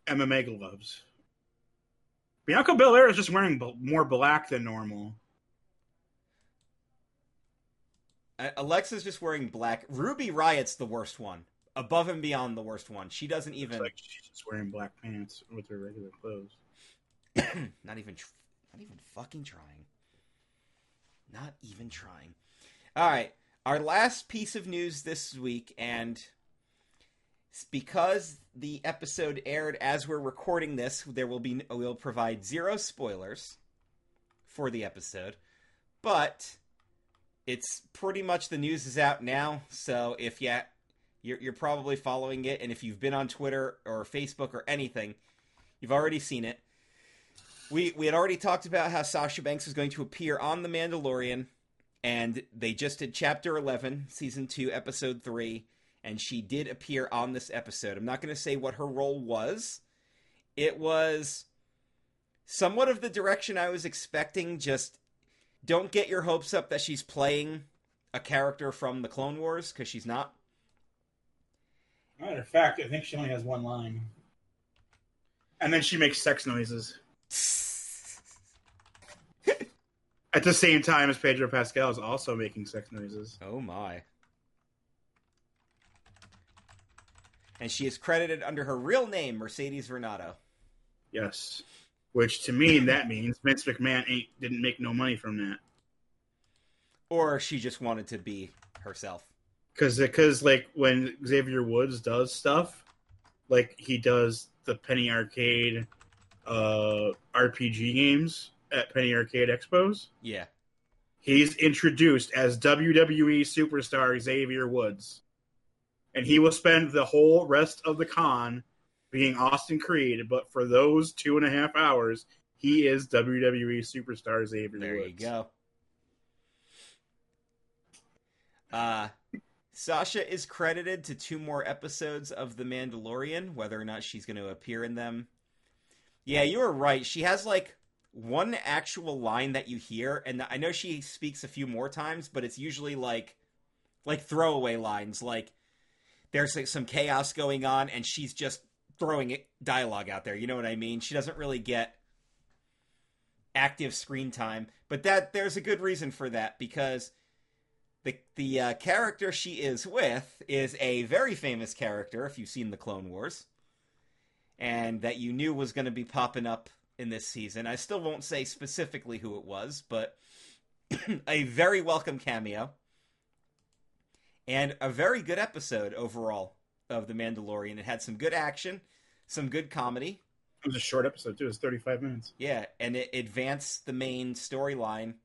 MMA gloves. Bianca Belair is just wearing b- more black than normal. Uh, Alexa's just wearing black. Ruby Riott's the worst one. Above and beyond the worst one. She doesn't even like she's just wearing black pants with her regular clothes. <coughs> not even tr- not even fucking trying. Not even trying. All right, our last piece of news this week and because the episode aired as we're recording this, there will be we'll provide zero spoilers for the episode. But it's pretty much the news is out now, so if you you're, you're probably following it, and if you've been on Twitter or Facebook or anything, you've already seen it. We we had already talked about how Sasha Banks was going to appear on The Mandalorian, and they just did Chapter Eleven, Season Two, Episode Three, and she did appear on this episode. I'm not going to say what her role was. It was somewhat of the direction I was expecting. Just don't get your hopes up that she's playing a character from the Clone Wars because she's not. Matter of fact, I think she only has one line. And then she makes sex noises. At the same time as Pedro Pascal is also making sex noises. Oh my. And she is credited under her real name, Mercedes Varnado. Yes. Which to me that means Vince McMahon ain't didn't make no money from that. Or she just wanted to be herself. Cause, cause like when Xavier Woods does stuff, like he does the Penny Arcade uh, RPG games at Penny Arcade Expos, Yeah. he's introduced as WWE superstar Xavier Woods. and he will spend the whole rest of the con being Austin Creed. But for those two and a half hours, he is WWE superstar Xavier There Woods. you go. Uh, Sasha is credited to two more episodes of The Mandalorian. Whether or not she's going to appear in them, yeah, you were right. She has like one actual line that you hear, and I know she speaks a few more times, but it's usually like like throwaway lines, like there's like some chaos going on, and she's just throwing dialogue out there. You know what I mean? She doesn't really get active screen time, but that there's a good reason for that because the the uh, character she is with is a very famous character if you've seen the Clone Wars, and that you knew was going to be popping up in this season. I still won't say specifically who it was, but <clears throat> a very welcome cameo and a very good episode overall of The Mandalorian. It had some good action, some good comedy. It was a short episode too. It was thirty five minutes. Yeah, and it advanced the main storyline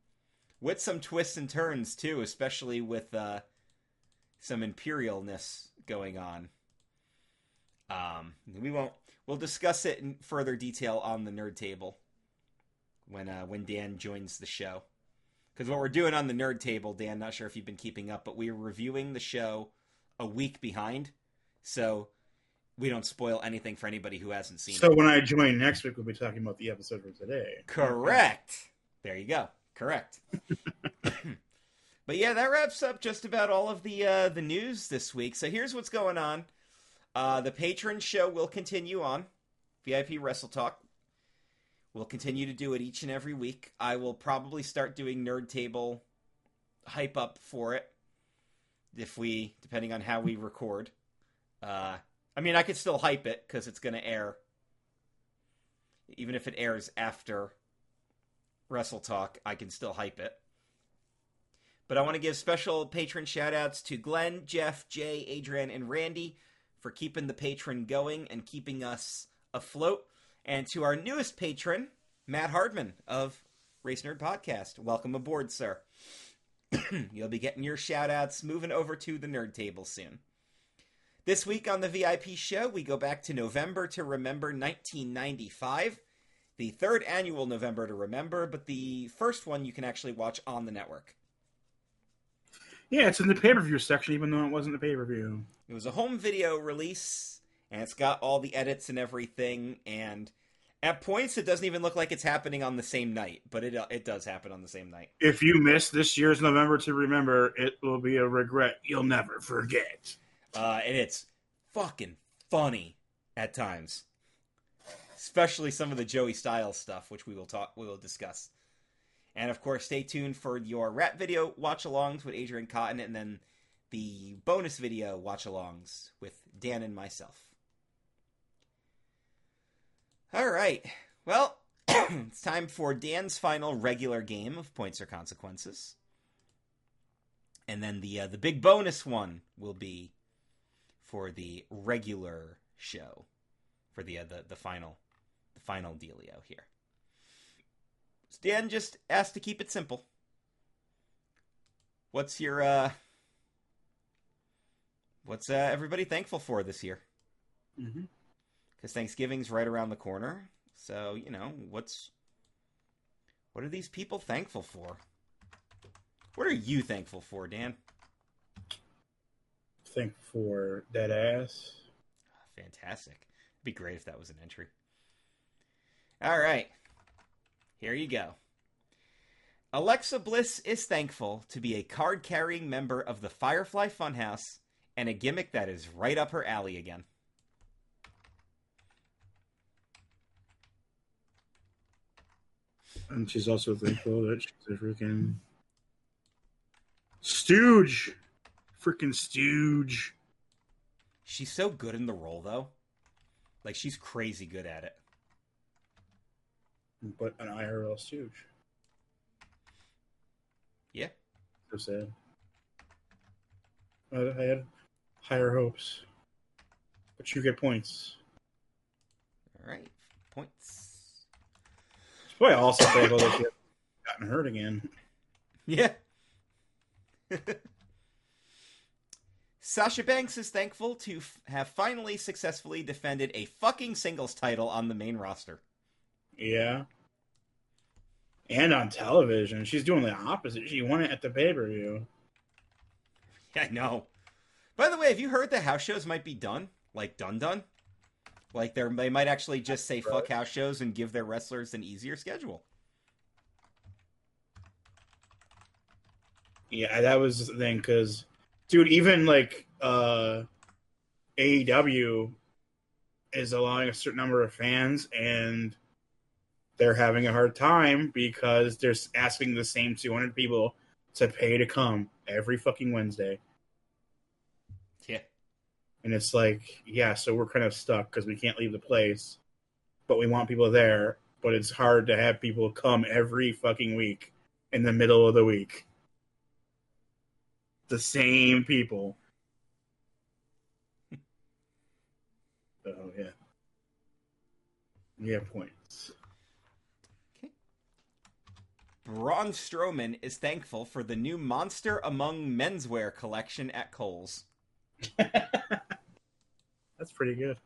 with some twists and turns too, especially with uh, some imperialness going on. Um, we won't. We'll discuss it in further detail on the nerd table when uh, when Dan joins the show. Because what we're doing on the nerd table, Dan, not sure if you've been keeping up, but we're reviewing the show a week behind, so we don't spoil anything for anybody who hasn't seen So it. when I join next week, we'll be talking about the episode for today. Correct. There you go. Correct. <laughs> but yeah, that wraps up just about all of the uh, the news this week. So here's what's going on. Uh, the patron show will continue on. VIP Wrestle Talk. We'll continue to do it each and every week. I will probably start doing Nerd Table hype up for it if we, depending on how we record. Uh, I mean, I could still hype it because it's going to air, even if it airs after Wrestle Talk. I can still hype it. But I want to give special patron shout outs to Glenn, Jeff, Jay, Adrian, and Randy for keeping the patron going and keeping us afloat. And to our newest patron, Matt Hardman of Race Nerd Podcast. Welcome aboard, sir. <clears throat> You'll be getting your shout outs moving over to the nerd table soon. This week on the VIP show, we go back to November to Remember 1995, the third annual November to Remember, but the first one you can actually watch on the network. Yeah, it's in the pay per view section, even though it wasn't a pay per view. It was a home video release, and it's got all the edits and everything. And at points, it doesn't even look like it's happening on the same night, but it it does happen on the same night. If you miss this year's November to remember, it will be a regret you'll never forget. Uh, and it's fucking funny at times, especially some of the Joey Styles stuff, which we will talk, we will discuss. And of course, stay tuned for your rap video watch alongs with Adrian Cotton, and then the bonus video watch alongs with Dan and myself. All right. Well, <coughs> it's time for Dan's final regular game of points or consequences. And then the uh, the big bonus one will be for the regular show for the uh, the the final the final dealio here. Dan just asked to keep it simple. What's your uh what's uh, everybody thankful for this year? Mm-hmm. Because Thanksgiving's right around the corner. So, you know, what's what are these people thankful for? What are you thankful for, Dan? Think for dead ass. Fantastic. It'd be great if that was an entry. All right. Here you go. Alexa Bliss is thankful to be a card carrying member of the Firefly Funhouse and a gimmick that is right up her alley again. And she's also thankful that she's a freaking stooge. Freaking stooge. She's so good in the role, though. Like, she's crazy good at it. But an IRL stooge. Yeah. So sad. I I had higher hopes. But you get points. All right. Points. It's probably also thankful that she gotten hurt again. Yeah. Sasha Banks is thankful to f- have finally successfully defended a fucking singles title on the main roster. Yeah. And on television. She's doing the opposite. She won it at the pay per view. <laughs> I know. By the way, have you heard that house shows might be done? Like done done? Like they they might actually just say fuck house shows and give their wrestlers an easier schedule. Yeah, that was the thing because, dude, even like uh, AEW is allowing a certain number of fans, and they're having a hard time because they're asking the same 200 people to pay to come every fucking Wednesday. Yeah. And it's like, yeah, so we're kind of stuck because we can't leave the place, but we want people there. But it's hard to have people come every fucking week in the middle of the week. The same people. <laughs> oh, yeah. Yeah, points. Braun Strowman is thankful for the new Monster Among Menswear collection at Kohl's. <laughs> That's pretty good.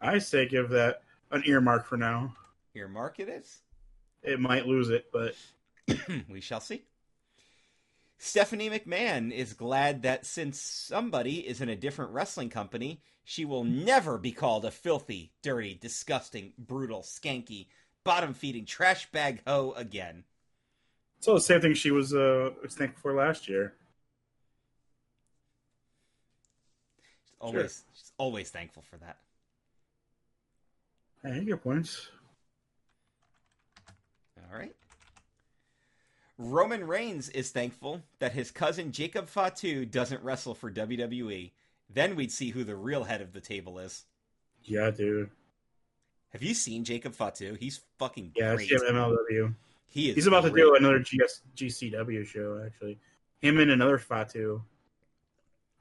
I say give that an earmark for now. Earmark it is. It might lose it, but <clears throat> we shall see. Stephanie McMahon is glad that since somebody is in a different wrestling company, she will never be called a filthy, dirty, disgusting, brutal, skanky, bottom feeding trash bag hoe again. So the same thing she was uh was thankful for last year. She's always sure. she's always thankful for that. Hey, your points. All right. Roman Reigns is thankful that his cousin Jacob Fatu doesn't wrestle for WWE. Then we'd see who the real head of the table is. Yeah, dude. Have you seen Jacob Fatu? He's fucking yeah, great. Yeah, MLW. He is. He's about great. to do another GS, GCW show. Actually, him and another Fatu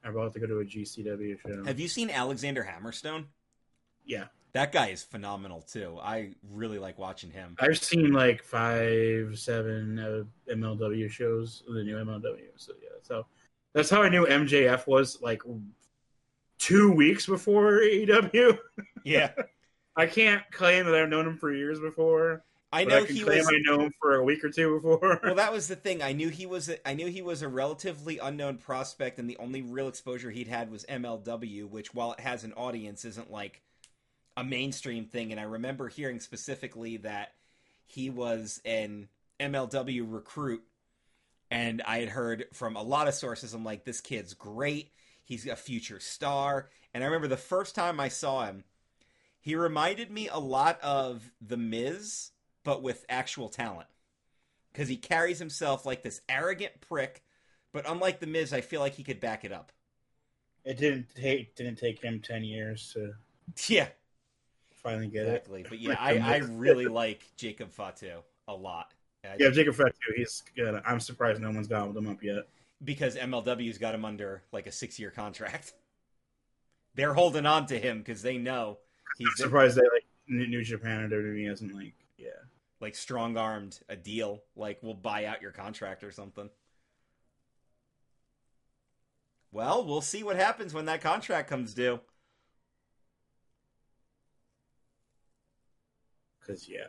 are about to go to a GCW show. Have you seen Alexander Hammerstone? Yeah, that guy is phenomenal too. I really like watching him. I've seen like five, seven uh, MLW shows, the new MLW. So yeah, so that's how I knew MJF was like two weeks before AEW. Yeah. <laughs> I can't claim that I've known him for years before. I know I he claim was. I know him for a week or two before. <laughs> Well, that was the thing. I knew he was. A, I knew he was a relatively unknown prospect, and the only real exposure he'd had was MLW, which, while it has an audience, isn't like a mainstream thing. And I remember hearing specifically that he was an MLW recruit, and I had heard from a lot of sources. I'm like, this kid's great. He's a future star. And I remember the first time I saw him, he reminded me a lot of The Miz, but with actual talent. Because he carries himself like this arrogant prick, but unlike The Miz, I feel like he could back it up. It didn't take didn't take him ten years to <laughs> Yeah, finally get exactly. it. But yeah, <laughs> I, I really like Jacob Fatu a lot. I- Yeah, Jacob Fatu, he's good. I'm surprised no one's gobbled him up yet. because MLW's got him under like a six year contract. <laughs> They're holding on to him because they know I'm he's surprised that like New Japan or WWE hasn't like yeah. like strong armed a deal. Like we'll buy out your contract or something. Well, we'll see what happens when that contract comes due. Cause yeah.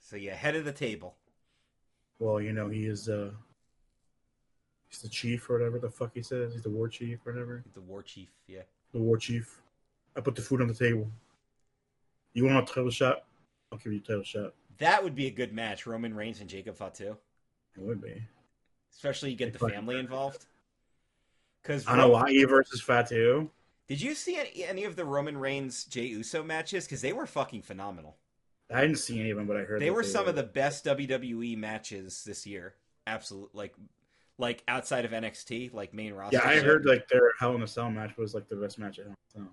So yeah, head of the table. Well, you know, he is uh he's the chief or whatever the fuck he says. He's the war chief or whatever. The war chief, yeah. The war chief. I put the food on the table. You want a title shot? I'll give you a title shot. That would be a good match, Roman Reigns and Jacob Fatu. It would be. Especially you get the family involved. Because Anoa'i versus Fatu. did you see any, any of the Roman Reigns Jey Uso matches? Because they were fucking phenomenal. I didn't see any of them, but I heard They were some of the best WWE matches this year. Absolutely, like, like outside of NXT, like main roster. Yeah, I heard like their Hell in a Cell match was like the best match at Hell in a Cell.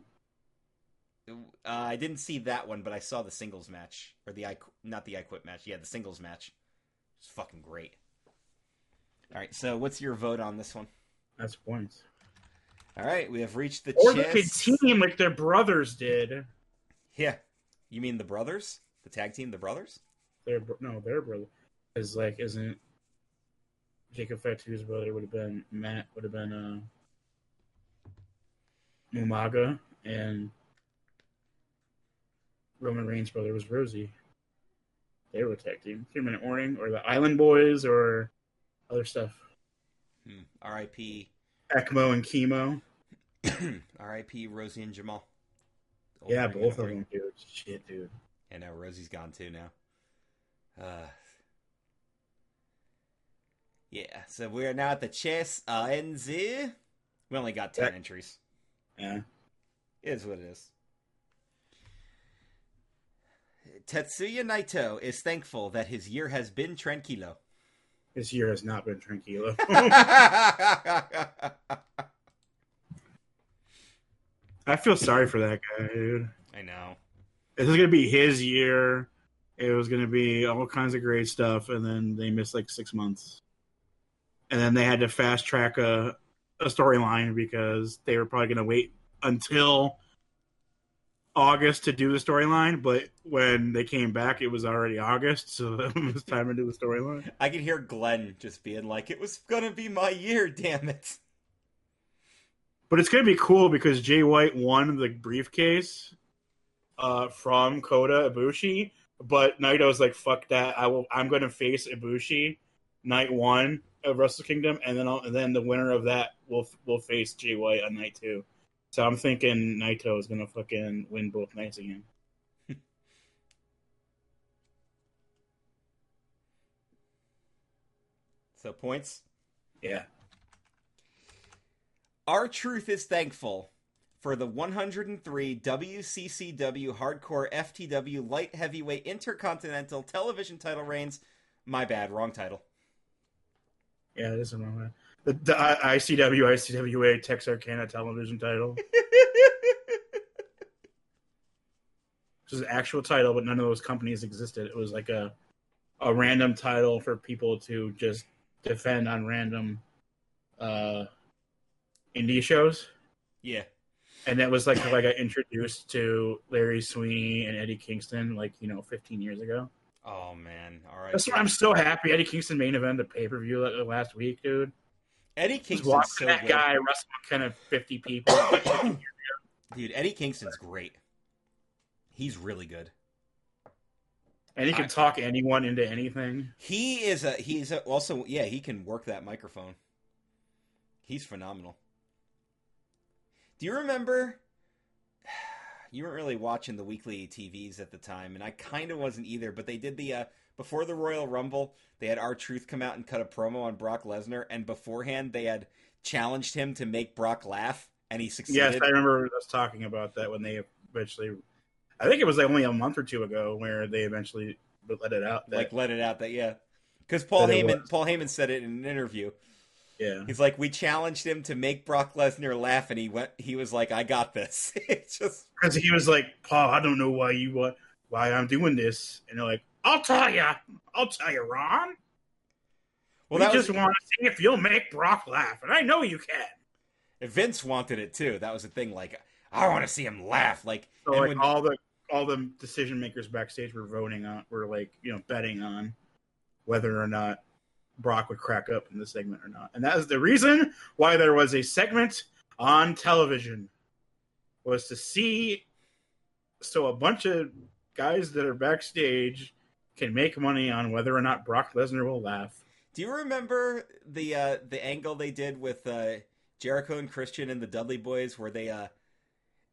Uh, I didn't see that one, but I saw the singles match or the I not the I Quit match. Yeah, the singles match. It's fucking great. All right, so what's your vote on this one? That's points. All right, we have reached the Or they could chance. team like their brothers did. Yeah, you mean the brothers, the tag team, the brothers? Their no, their brother is like isn't Jacob Fatu's brother would have been Matt. Would have been uh, Umaga, and Roman Reigns' brother was Rosey. They were tag team. Three Minute Warning, or the Island Boys, or other stuff. Hmm. R.I.P. ECMO and Chemo. <clears throat> R.I.P. Rosey and Jamal. Old yeah, both of them, dude. Shit, dude. And now Rosey's gone too now. Uh, yeah, so we're now at the chess uh, NZ. We only got 10 Yeah. entries. Yeah. It is what it is. Tetsuya Naito is thankful that his year has been tranquilo. This year has not been tranquilo. I <laughs> I feel sorry for that guy, dude. I know. This is gonna be his year. It was gonna be all kinds of great stuff, and then they missed like six months, and then they had to fast track a a storyline because they were probably gonna wait until August to do the storyline. But when they came back, it was already August, so <laughs> it was time to do the storyline. I could hear Glenn just being like, it was gonna be my year, damn it. But it's gonna be cool because Jay White won the briefcase uh, from Kota Ibushi, but Naito's like, "Fuck that! I will. I'm gonna face Ibushi night one of Wrestle Kingdom, and then I'll, and then the winner of that will will face Jay White on night two. So I'm thinking Naito is gonna fucking win both nights again. <laughs> So points. Yeah, R-Truth is thankful for the 103 WCCW Hardcore FTW Light Heavyweight Intercontinental Television title reigns. My bad, wrong title. yeah, this is wrong. The, the I- ICW ICWA Texarkana television title. <laughs> Which is an actual title, but none of those companies existed. It was like a a random title for people to just defend on random uh indie shows. yeah. And that was like how I got introduced to Larry Sweeney and Eddie Kingston like, you know, fifteen years ago. Oh man. All right. That's why I'm so happy Eddie Kingston main event the pay per view last week, dude. Eddie Kingston's so that good. guy wrestle kind of fifty people. <coughs> Dude, Eddie Kingston's great. He's really good. and he can I- talk anyone into anything. He is a he's a, also yeah, he can work that microphone. He's phenomenal. Do you remember <sighs> you weren't really watching the weekly TVs at the time and I kind of wasn't either, but they did the uh before the Royal Rumble, they had R-Truth come out and cut a promo on Brock Lesnar and beforehand they had challenged him to make Brock laugh and he succeeded. Yes, I remember us talking about that when they eventually. I think it was like only a month or two ago where they eventually let it out. That, like let it out that yeah. Cuz Paul That Heyman. Paul Heyman said it in an interview. yeah, He's like, we challenged him to make Brock Lesnar laugh, and he went. He was like, I got this. <laughs> it's just because he was like, "Paul, I don't know why you what why I'm doing this," and they're like, "I'll tell you, I'll tell you, Ron. well, we just was want to see if you'll make Brock laugh, and I know you can." Vince wanted it too. That was the thing. Like, I want to see him laugh. Like, So like when- all the all the decision makers backstage were voting on, were like you know betting on whether or not Brock would crack up in the segment or not, and that is the reason why there was a segment on television was to see so a bunch of guys that are backstage can make money on whether or not Brock Lesnar will laugh. do you remember the uh, the angle they did with uh, Jericho and Christian and the Dudley Boys, where they uh,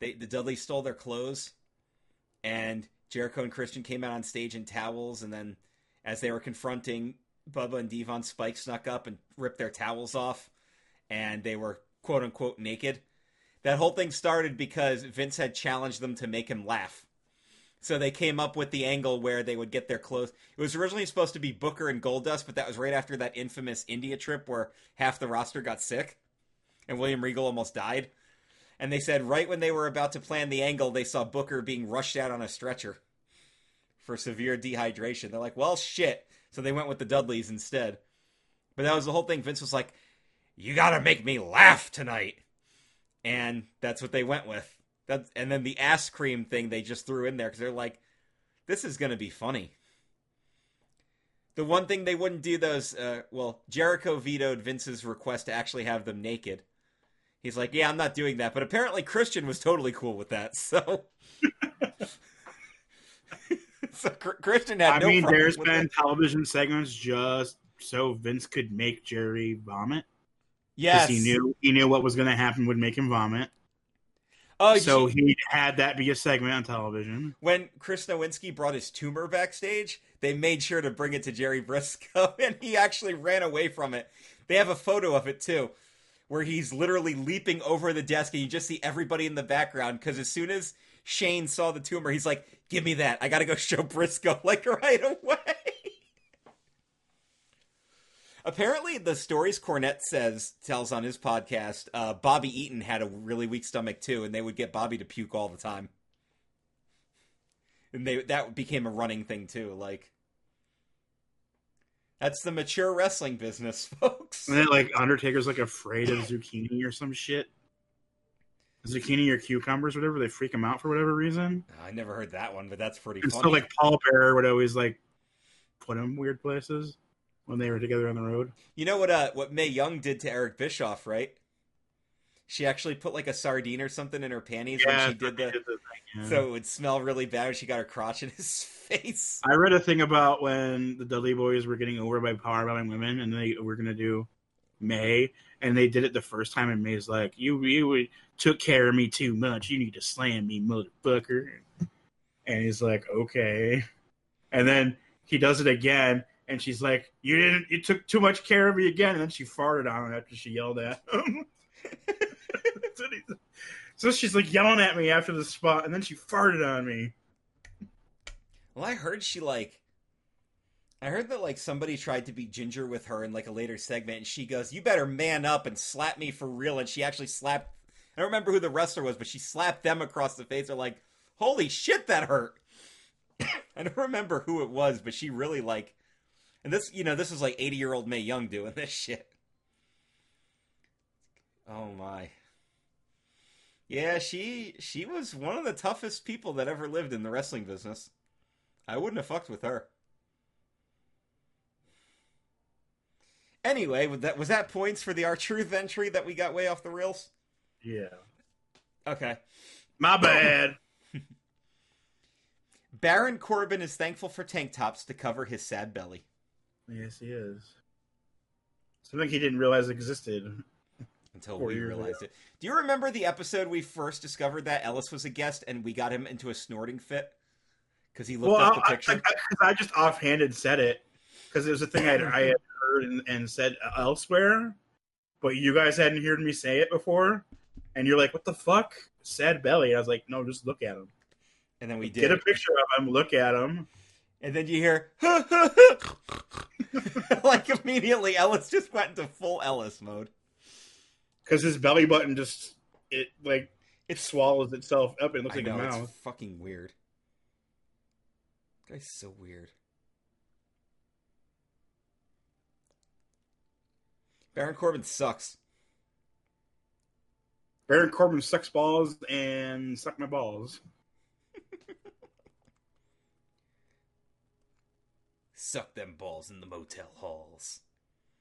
they the Dudley stole their clothes, and Jericho and Christian came out on stage in towels, and then as they were confronting Bubba and Devon, Spike snuck up and ripped their towels off, and they were quote unquote naked. That whole thing started because Vince had challenged them to make him laugh. So they came up with the angle where they would get their clothes. It was originally supposed to be Booker and Goldust, but that was right after that infamous India trip where half the roster got sick and William Regal almost died. And they said right when they were about to plan the angle, they saw Booker being rushed out on a stretcher for severe dehydration. They're like, well, shit. So they went with the Dudleys instead. But that was the whole thing. Vince was like, you gotta make me laugh tonight. And that's what they went with. That, and then the ass cream thing they just threw in there because they're like, this is going to be funny. The one thing they wouldn't do those, uh, well, Jericho vetoed Vince's request to actually have them naked. He's like, yeah, I'm not doing that. But apparently Christian was totally cool with that. <laughs> So, <laughs> so Christian had I no mean, there's been it. television segments just so Vince could make Jerry vomit Yes. he knew he knew what was going to happen would make him vomit. Oh, so he had that be a segment on television. when Chris Nowinski brought his tumor backstage, they made sure to bring it to Jerry Brisco, <laughs> and he actually ran away from it. They have a photo of it too, where he's literally leaping over the desk, and you just see everybody in the background. Because as soon as Shane saw the tumor, he's like, "Give me that! I gotta go <laughs> show Briscoe like <laughs> right away." Apparently, the stories Cornette says tells on his podcast, uh, Bobby Eaton had a really weak stomach too, and they would get Bobby to puke all the time and they that became a running thing too. Like that's the mature wrestling business, <laughs> folks. And then like Undertaker's like afraid of zucchini or some shit. Zucchini or cucumbers, whatever, they freak him out for whatever reason. I never heard that one, but that's pretty And funny. so like Paul Bearer would always like put him weird places when they were together on the road. you know what? Uh, what Mae Young did to Eric Bischoff, right? She actually put like a sardine or something in her panties when she did the, thing, yeah. so it would smell really bad when she got her crotch in <laughs> his face. I read a thing about when the Dudley Boys were getting over by powerbombing women, and they were gonna do Mae, and they did it the first time, and Mae's like, "You you took care of me too much. You need to slam me, motherfucker." And he's like, "Okay," and then he does it again, and she's like, "You didn't. You took too much care of me again." And then she farted on him after she yelled at him. <laughs> So she's like yelling at me after the spot, and then she farted on me. Well, I heard she like. I heard that like somebody tried to be ginger with her in like a later segment, and she goes, "You better man up and slap me for real." And she actually slapped. I don't remember who the wrestler was, but she slapped them across the face. They're like, "Holy shit, that hurt!" <coughs> I don't remember who it was, but she really like. And this, you know, this is like eighty year old Mae Young doing this shit. Oh my. Yeah, she she was one of the toughest people that ever lived in the wrestling business. I wouldn't have fucked with her. Anyway, was that was that points for the R-Truth entry that we got way off the rails? Yeah. Okay. My bad. <laughs> <laughs> Baron Corbin is thankful for tank tops to cover his sad belly. Yes, he is. Something he didn't realize existed. Until we realized ago. it. Do you remember the episode we first discovered that Ellis was a guest and we got him into a snorting fit? Because he looked well, up the I, I, picture. I, 'cause I just offhanded said it because it was a thing I had, I had heard and, and said elsewhere, but you guys hadn't heard me say it before, and you're like, "What the fuck?" Sad belly. I was like, "No, just look at him. and then we did. Get a picture of him. Look at him." And then you hear, <laughs> like immediately, Ellis just went into full Ellis mode. Because his belly button just it like it swallows itself up and looks I like know a it's mouth. fucking weird. Guy's so weird. Baron Corbin sucks. Baron Corbin sucks balls and suck my balls. Suck them balls in the motel halls.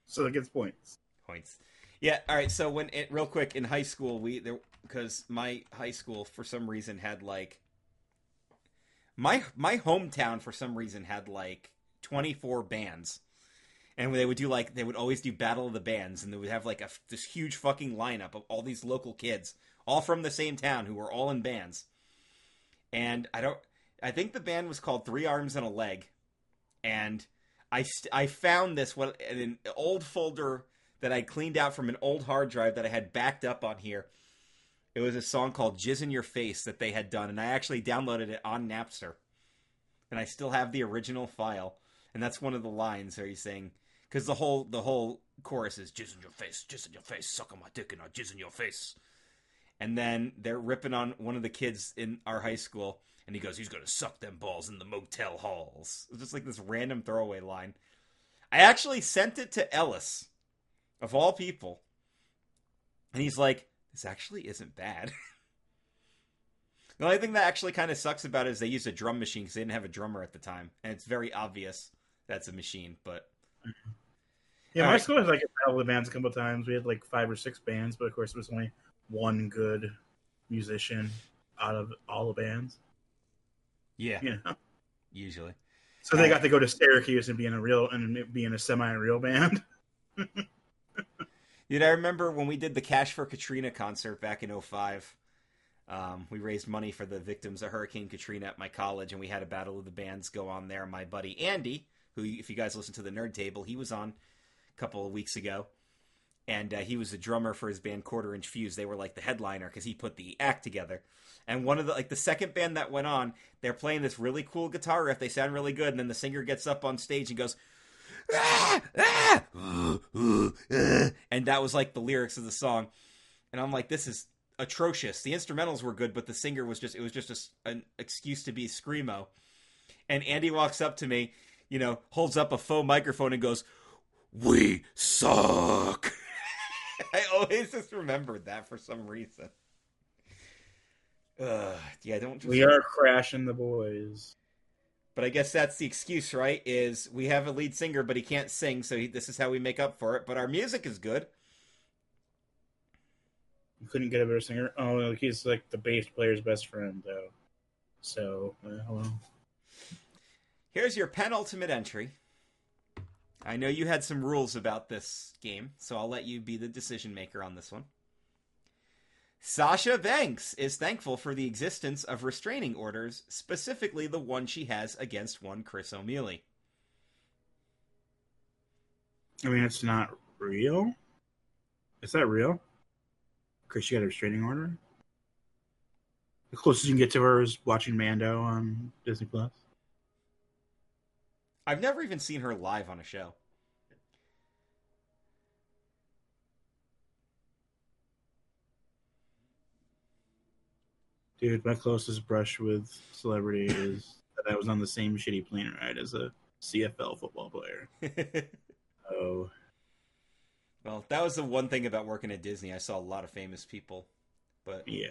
So it gets points. Points. Yeah. All right. So when it real quick in high school, we there because my high school for some reason had like my my hometown for some reason had like 24 bands and they would do like they would always do battle of the bands and they would have like a this huge fucking lineup of all these local kids all from the same town who were all in bands and i don't i think the band was called three arms and a leg and i st- i found this what an old folder that i cleaned out from an old hard drive that i had backed up on here it was a song called Jizz in Your Face that they had done, and I actually downloaded it on Napster. And I still have the original file. And that's one of the lines where he's saying, because the whole the whole chorus is jizz in your face, jizz in your face, suck on my dick and I jizz in your face. And then they're ripping on one of the kids in our high school, and he goes, he's gonna suck them balls in the motel halls. It's just like this random throwaway line. I actually sent it to Ellis, of all people, and he's like, this actually isn't bad. <laughs> the only thing that actually kind of sucks about it is they used a drum machine because they didn't have a drummer at the time, and it's very obvious that's a machine. But Yeah, All my right. school has like a battle of bands a couple of times. We had like five or six bands, but of course, there was only one good musician out of all the bands. Yeah, You know, usually. so they got to go to Syracuse and be in a real and be in a semi-real band. <laughs> Dude, I remember when we did the Cash for Katrina concert back in 05. Um, we raised money for the victims of Hurricane Katrina at my college, and we had a battle of the bands go on there. My buddy Andy, who, if you guys listen to the Nerd Table, he was on a couple of weeks ago, and uh, he was the drummer for his band Quarter Inch Fuse. They were like the headliner because he put the act together. And one of the like the second band that went on, they're playing this really cool guitar riff. They sound really good, and then the singer gets up on stage and goes, "Ah, ah, uh, uh, uh," and that was like the lyrics of the song. And I'm like, this is atrocious. The instrumentals were good, but the singer was just it was just a an excuse to be screamo. And Andy walks up to me, you know, holds up a faux microphone and goes, "We suck." <laughs> I always just remembered that for some reason. Uh, yeah, don't just We are crashing the boys. but I guess that's the excuse, right? Is we have a lead singer, but he can't sing, so he, this is how we make up for it. But our music is good. We couldn't get a better singer. Oh, he's like the bass player's best friend, though. So, uh, well, Here's your penultimate entry. I know you had some rules about this game, so I'll let you be the decision maker on this one. Sasha Banks is thankful for the existence of restraining orders, specifically the one she has against one Chris O'Mealy. I mean, it's not real. Is that real? Chris, you got a restraining order. The closest you can get to her is watching Mando on Disney Plus. I've never even seen her live on a show. Dude, my closest brush with celebrity is that I was on the same shitty plane ride as a CFL football player. <laughs> Oh, well, that was the one thing about working at Disney. I saw a lot of famous people, but yeah.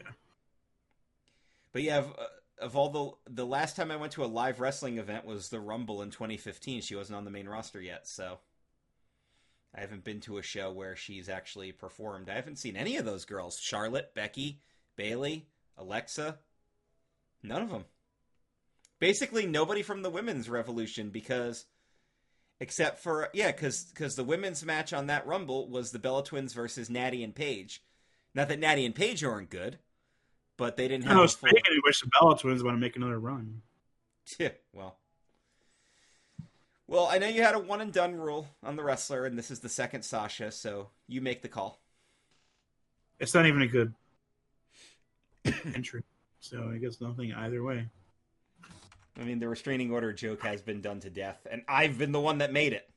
But yeah, uh, of, all the the last time I went to a live wrestling event was the Rumble in 2015. She wasn't on the main roster yet, so I haven't been to a show where she's actually performed. I haven't seen any of those girls: Charlotte, Becky, Bayley, Alexa. None of them. Basically, nobody from the women's revolution because, except for yeah, because because the women's match on that Rumble was the Bella Twins versus Natty and Paige. Not that Natty and Paige aren't good, but they didn't have. I a was full- thinking, wish the Bella Twins want to make another run. Yeah, well. Well, I know you had a one and done rule on the wrestler, and this is the second Sasha, so you make the call. It's not even a good <coughs> entry, so I guess nothing either way. I mean, the restraining order joke has been done to death, and I've been the one that made it.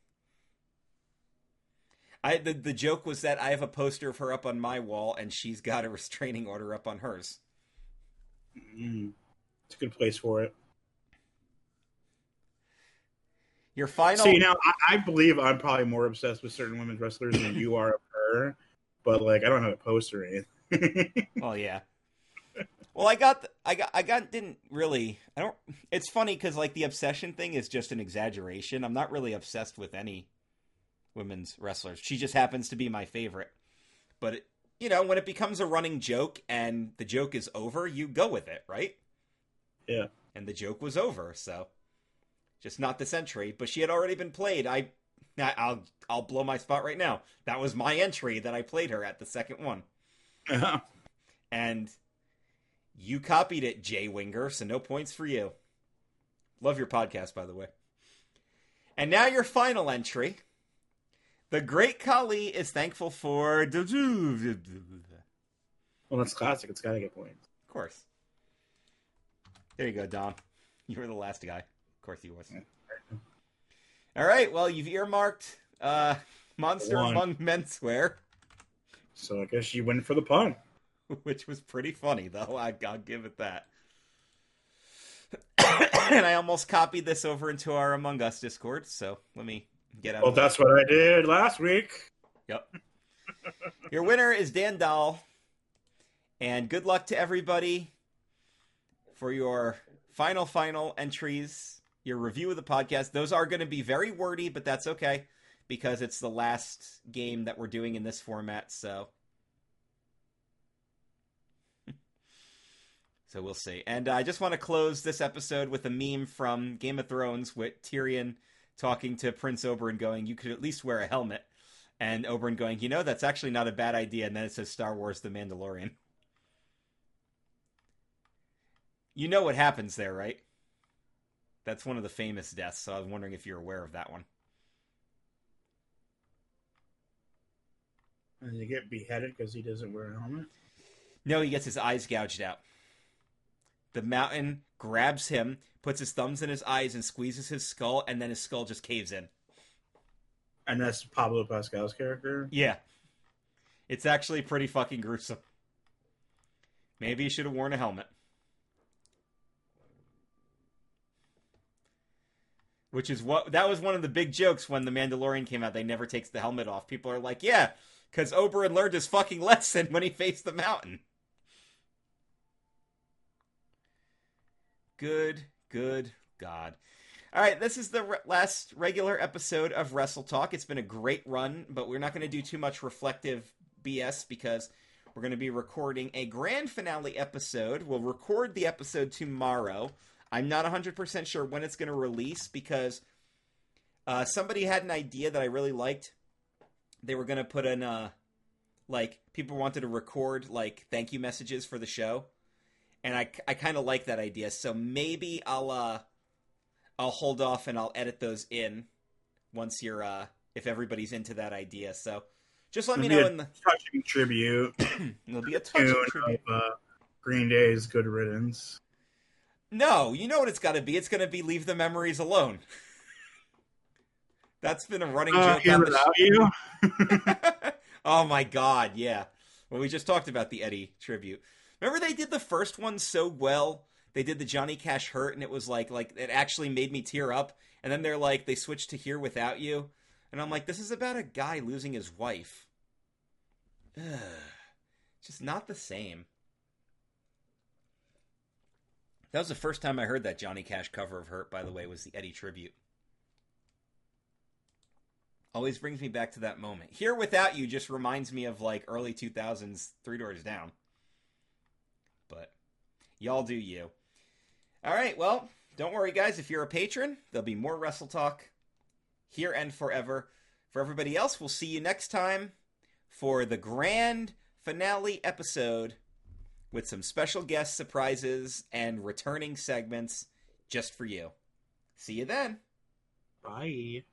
I the, the joke was that I have a poster of her up on my wall, and she's got a restraining order up on hers. Mm, it's a good place for it. Your final. See, now I, I believe I'm probably more obsessed with certain women's wrestlers than you are of her, but like I don't have a poster or anything. Well, yeah. Well, I got, I got, I got, didn't really. I don't. It's funny because like the obsession thing is just an exaggeration. I'm not really obsessed with any women's wrestlers. She just happens to be my favorite. But it, you know, when it becomes a running joke and the joke is over, you go with it, right? Yeah. And the joke was over, so just not this entry. But she had already been played. I, I- I'll, I'll blow my spot right now. That was my entry that I played her at the second one uh-huh. and you copied it, Jay Winger, so no points for you. Love your podcast, by the way. And now your final entry. The great Khali is thankful for. Well, that's classic. It's got to get points. Of course. There you go, Dom. You were the last guy. Of course he was. All right, well, you've earmarked uh, Monster One. Among Menswear, So I guess you win for the pun. <laughs> which was pretty funny, though. I, I'll give it that. <coughs> and I almost copied this over into our Among Us Discord, so let me get out. Well, that's what I did last week. Yep. <laughs> Your winner is Dan Dahl. And good luck to everybody for your final, final entries your review of the podcast. Those are going to be very wordy, but that's okay because it's the last game that we're doing in this format. So, <laughs> so we'll see. And I just want to close this episode with a meme from Game of Thrones with Tyrion talking to Prince Oberyn, going, "You could at least wear a helmet." And Oberyn going, "You know, that's actually not a bad idea." And then it says Star Wars: The Mandalorian. You know what happens there, right? That's one of the famous deaths, so I was wondering if you're aware of that one. And he get beheaded because he doesn't wear a helmet? No, he gets his eyes gouged out. The mountain grabs him, puts his thumbs in his eyes, and squeezes his skull, and then his skull just caves in. And that's Pablo Pascal's character? Yeah. It's actually pretty fucking gruesome. Maybe he should have worn a helmet. Which is what that was one of the big jokes when the Mandalorian came out. They never takes the helmet off. People are like, "Yeah, because Oberyn learned his fucking lesson when he faced the mountain." Good, good God. All right, this is the re- last regular episode of Wrestle Talk. It's been a great run, but we're not going to do too much reflective BS because we're going to be recording a grand finale episode. We'll record the episode tomorrow. I'm not 100% sure when it's going to release because uh, somebody had an idea that I really liked. They were going to put in, uh, like, people wanted to record, like, thank you messages for the show. And I, I kind of like that idea. So maybe I'll, uh, I'll hold off and I'll edit those in once you're, uh, if everybody's into that idea. So just let me It'll be know in the, touching tribute <coughs> it'll be a touch of tune tribute. of uh, Green Day's Good Riddance. No, you know what it's got to be. It's going to be "Leave the Memories Alone." That's been a running Uh, joke on the show. <laughs> <laughs> oh my god, yeah. Well, we just talked about the Eddie tribute. Remember they did the first one so well. They did the Johnny Cash hurt, and it was like like it actually made me tear up. And then they're like they switched to Here Without You, and I'm like, this is about a guy losing his wife. Ugh. <sighs> Just not the same. That was the first time I heard that Johnny Cash cover of Hurt, by the way, was the Eddie tribute. Always brings me back to that moment. Here Without You just reminds me of like early 2000s Three Doors Down. But y'all do you. All right, well, don't worry, guys. If you're a patron, there'll be more Wrestle Talk here and forever. For everybody else, we'll see you next time for the grand finale episode with some special guest surprises and returning segments just for you. See you then. Bye.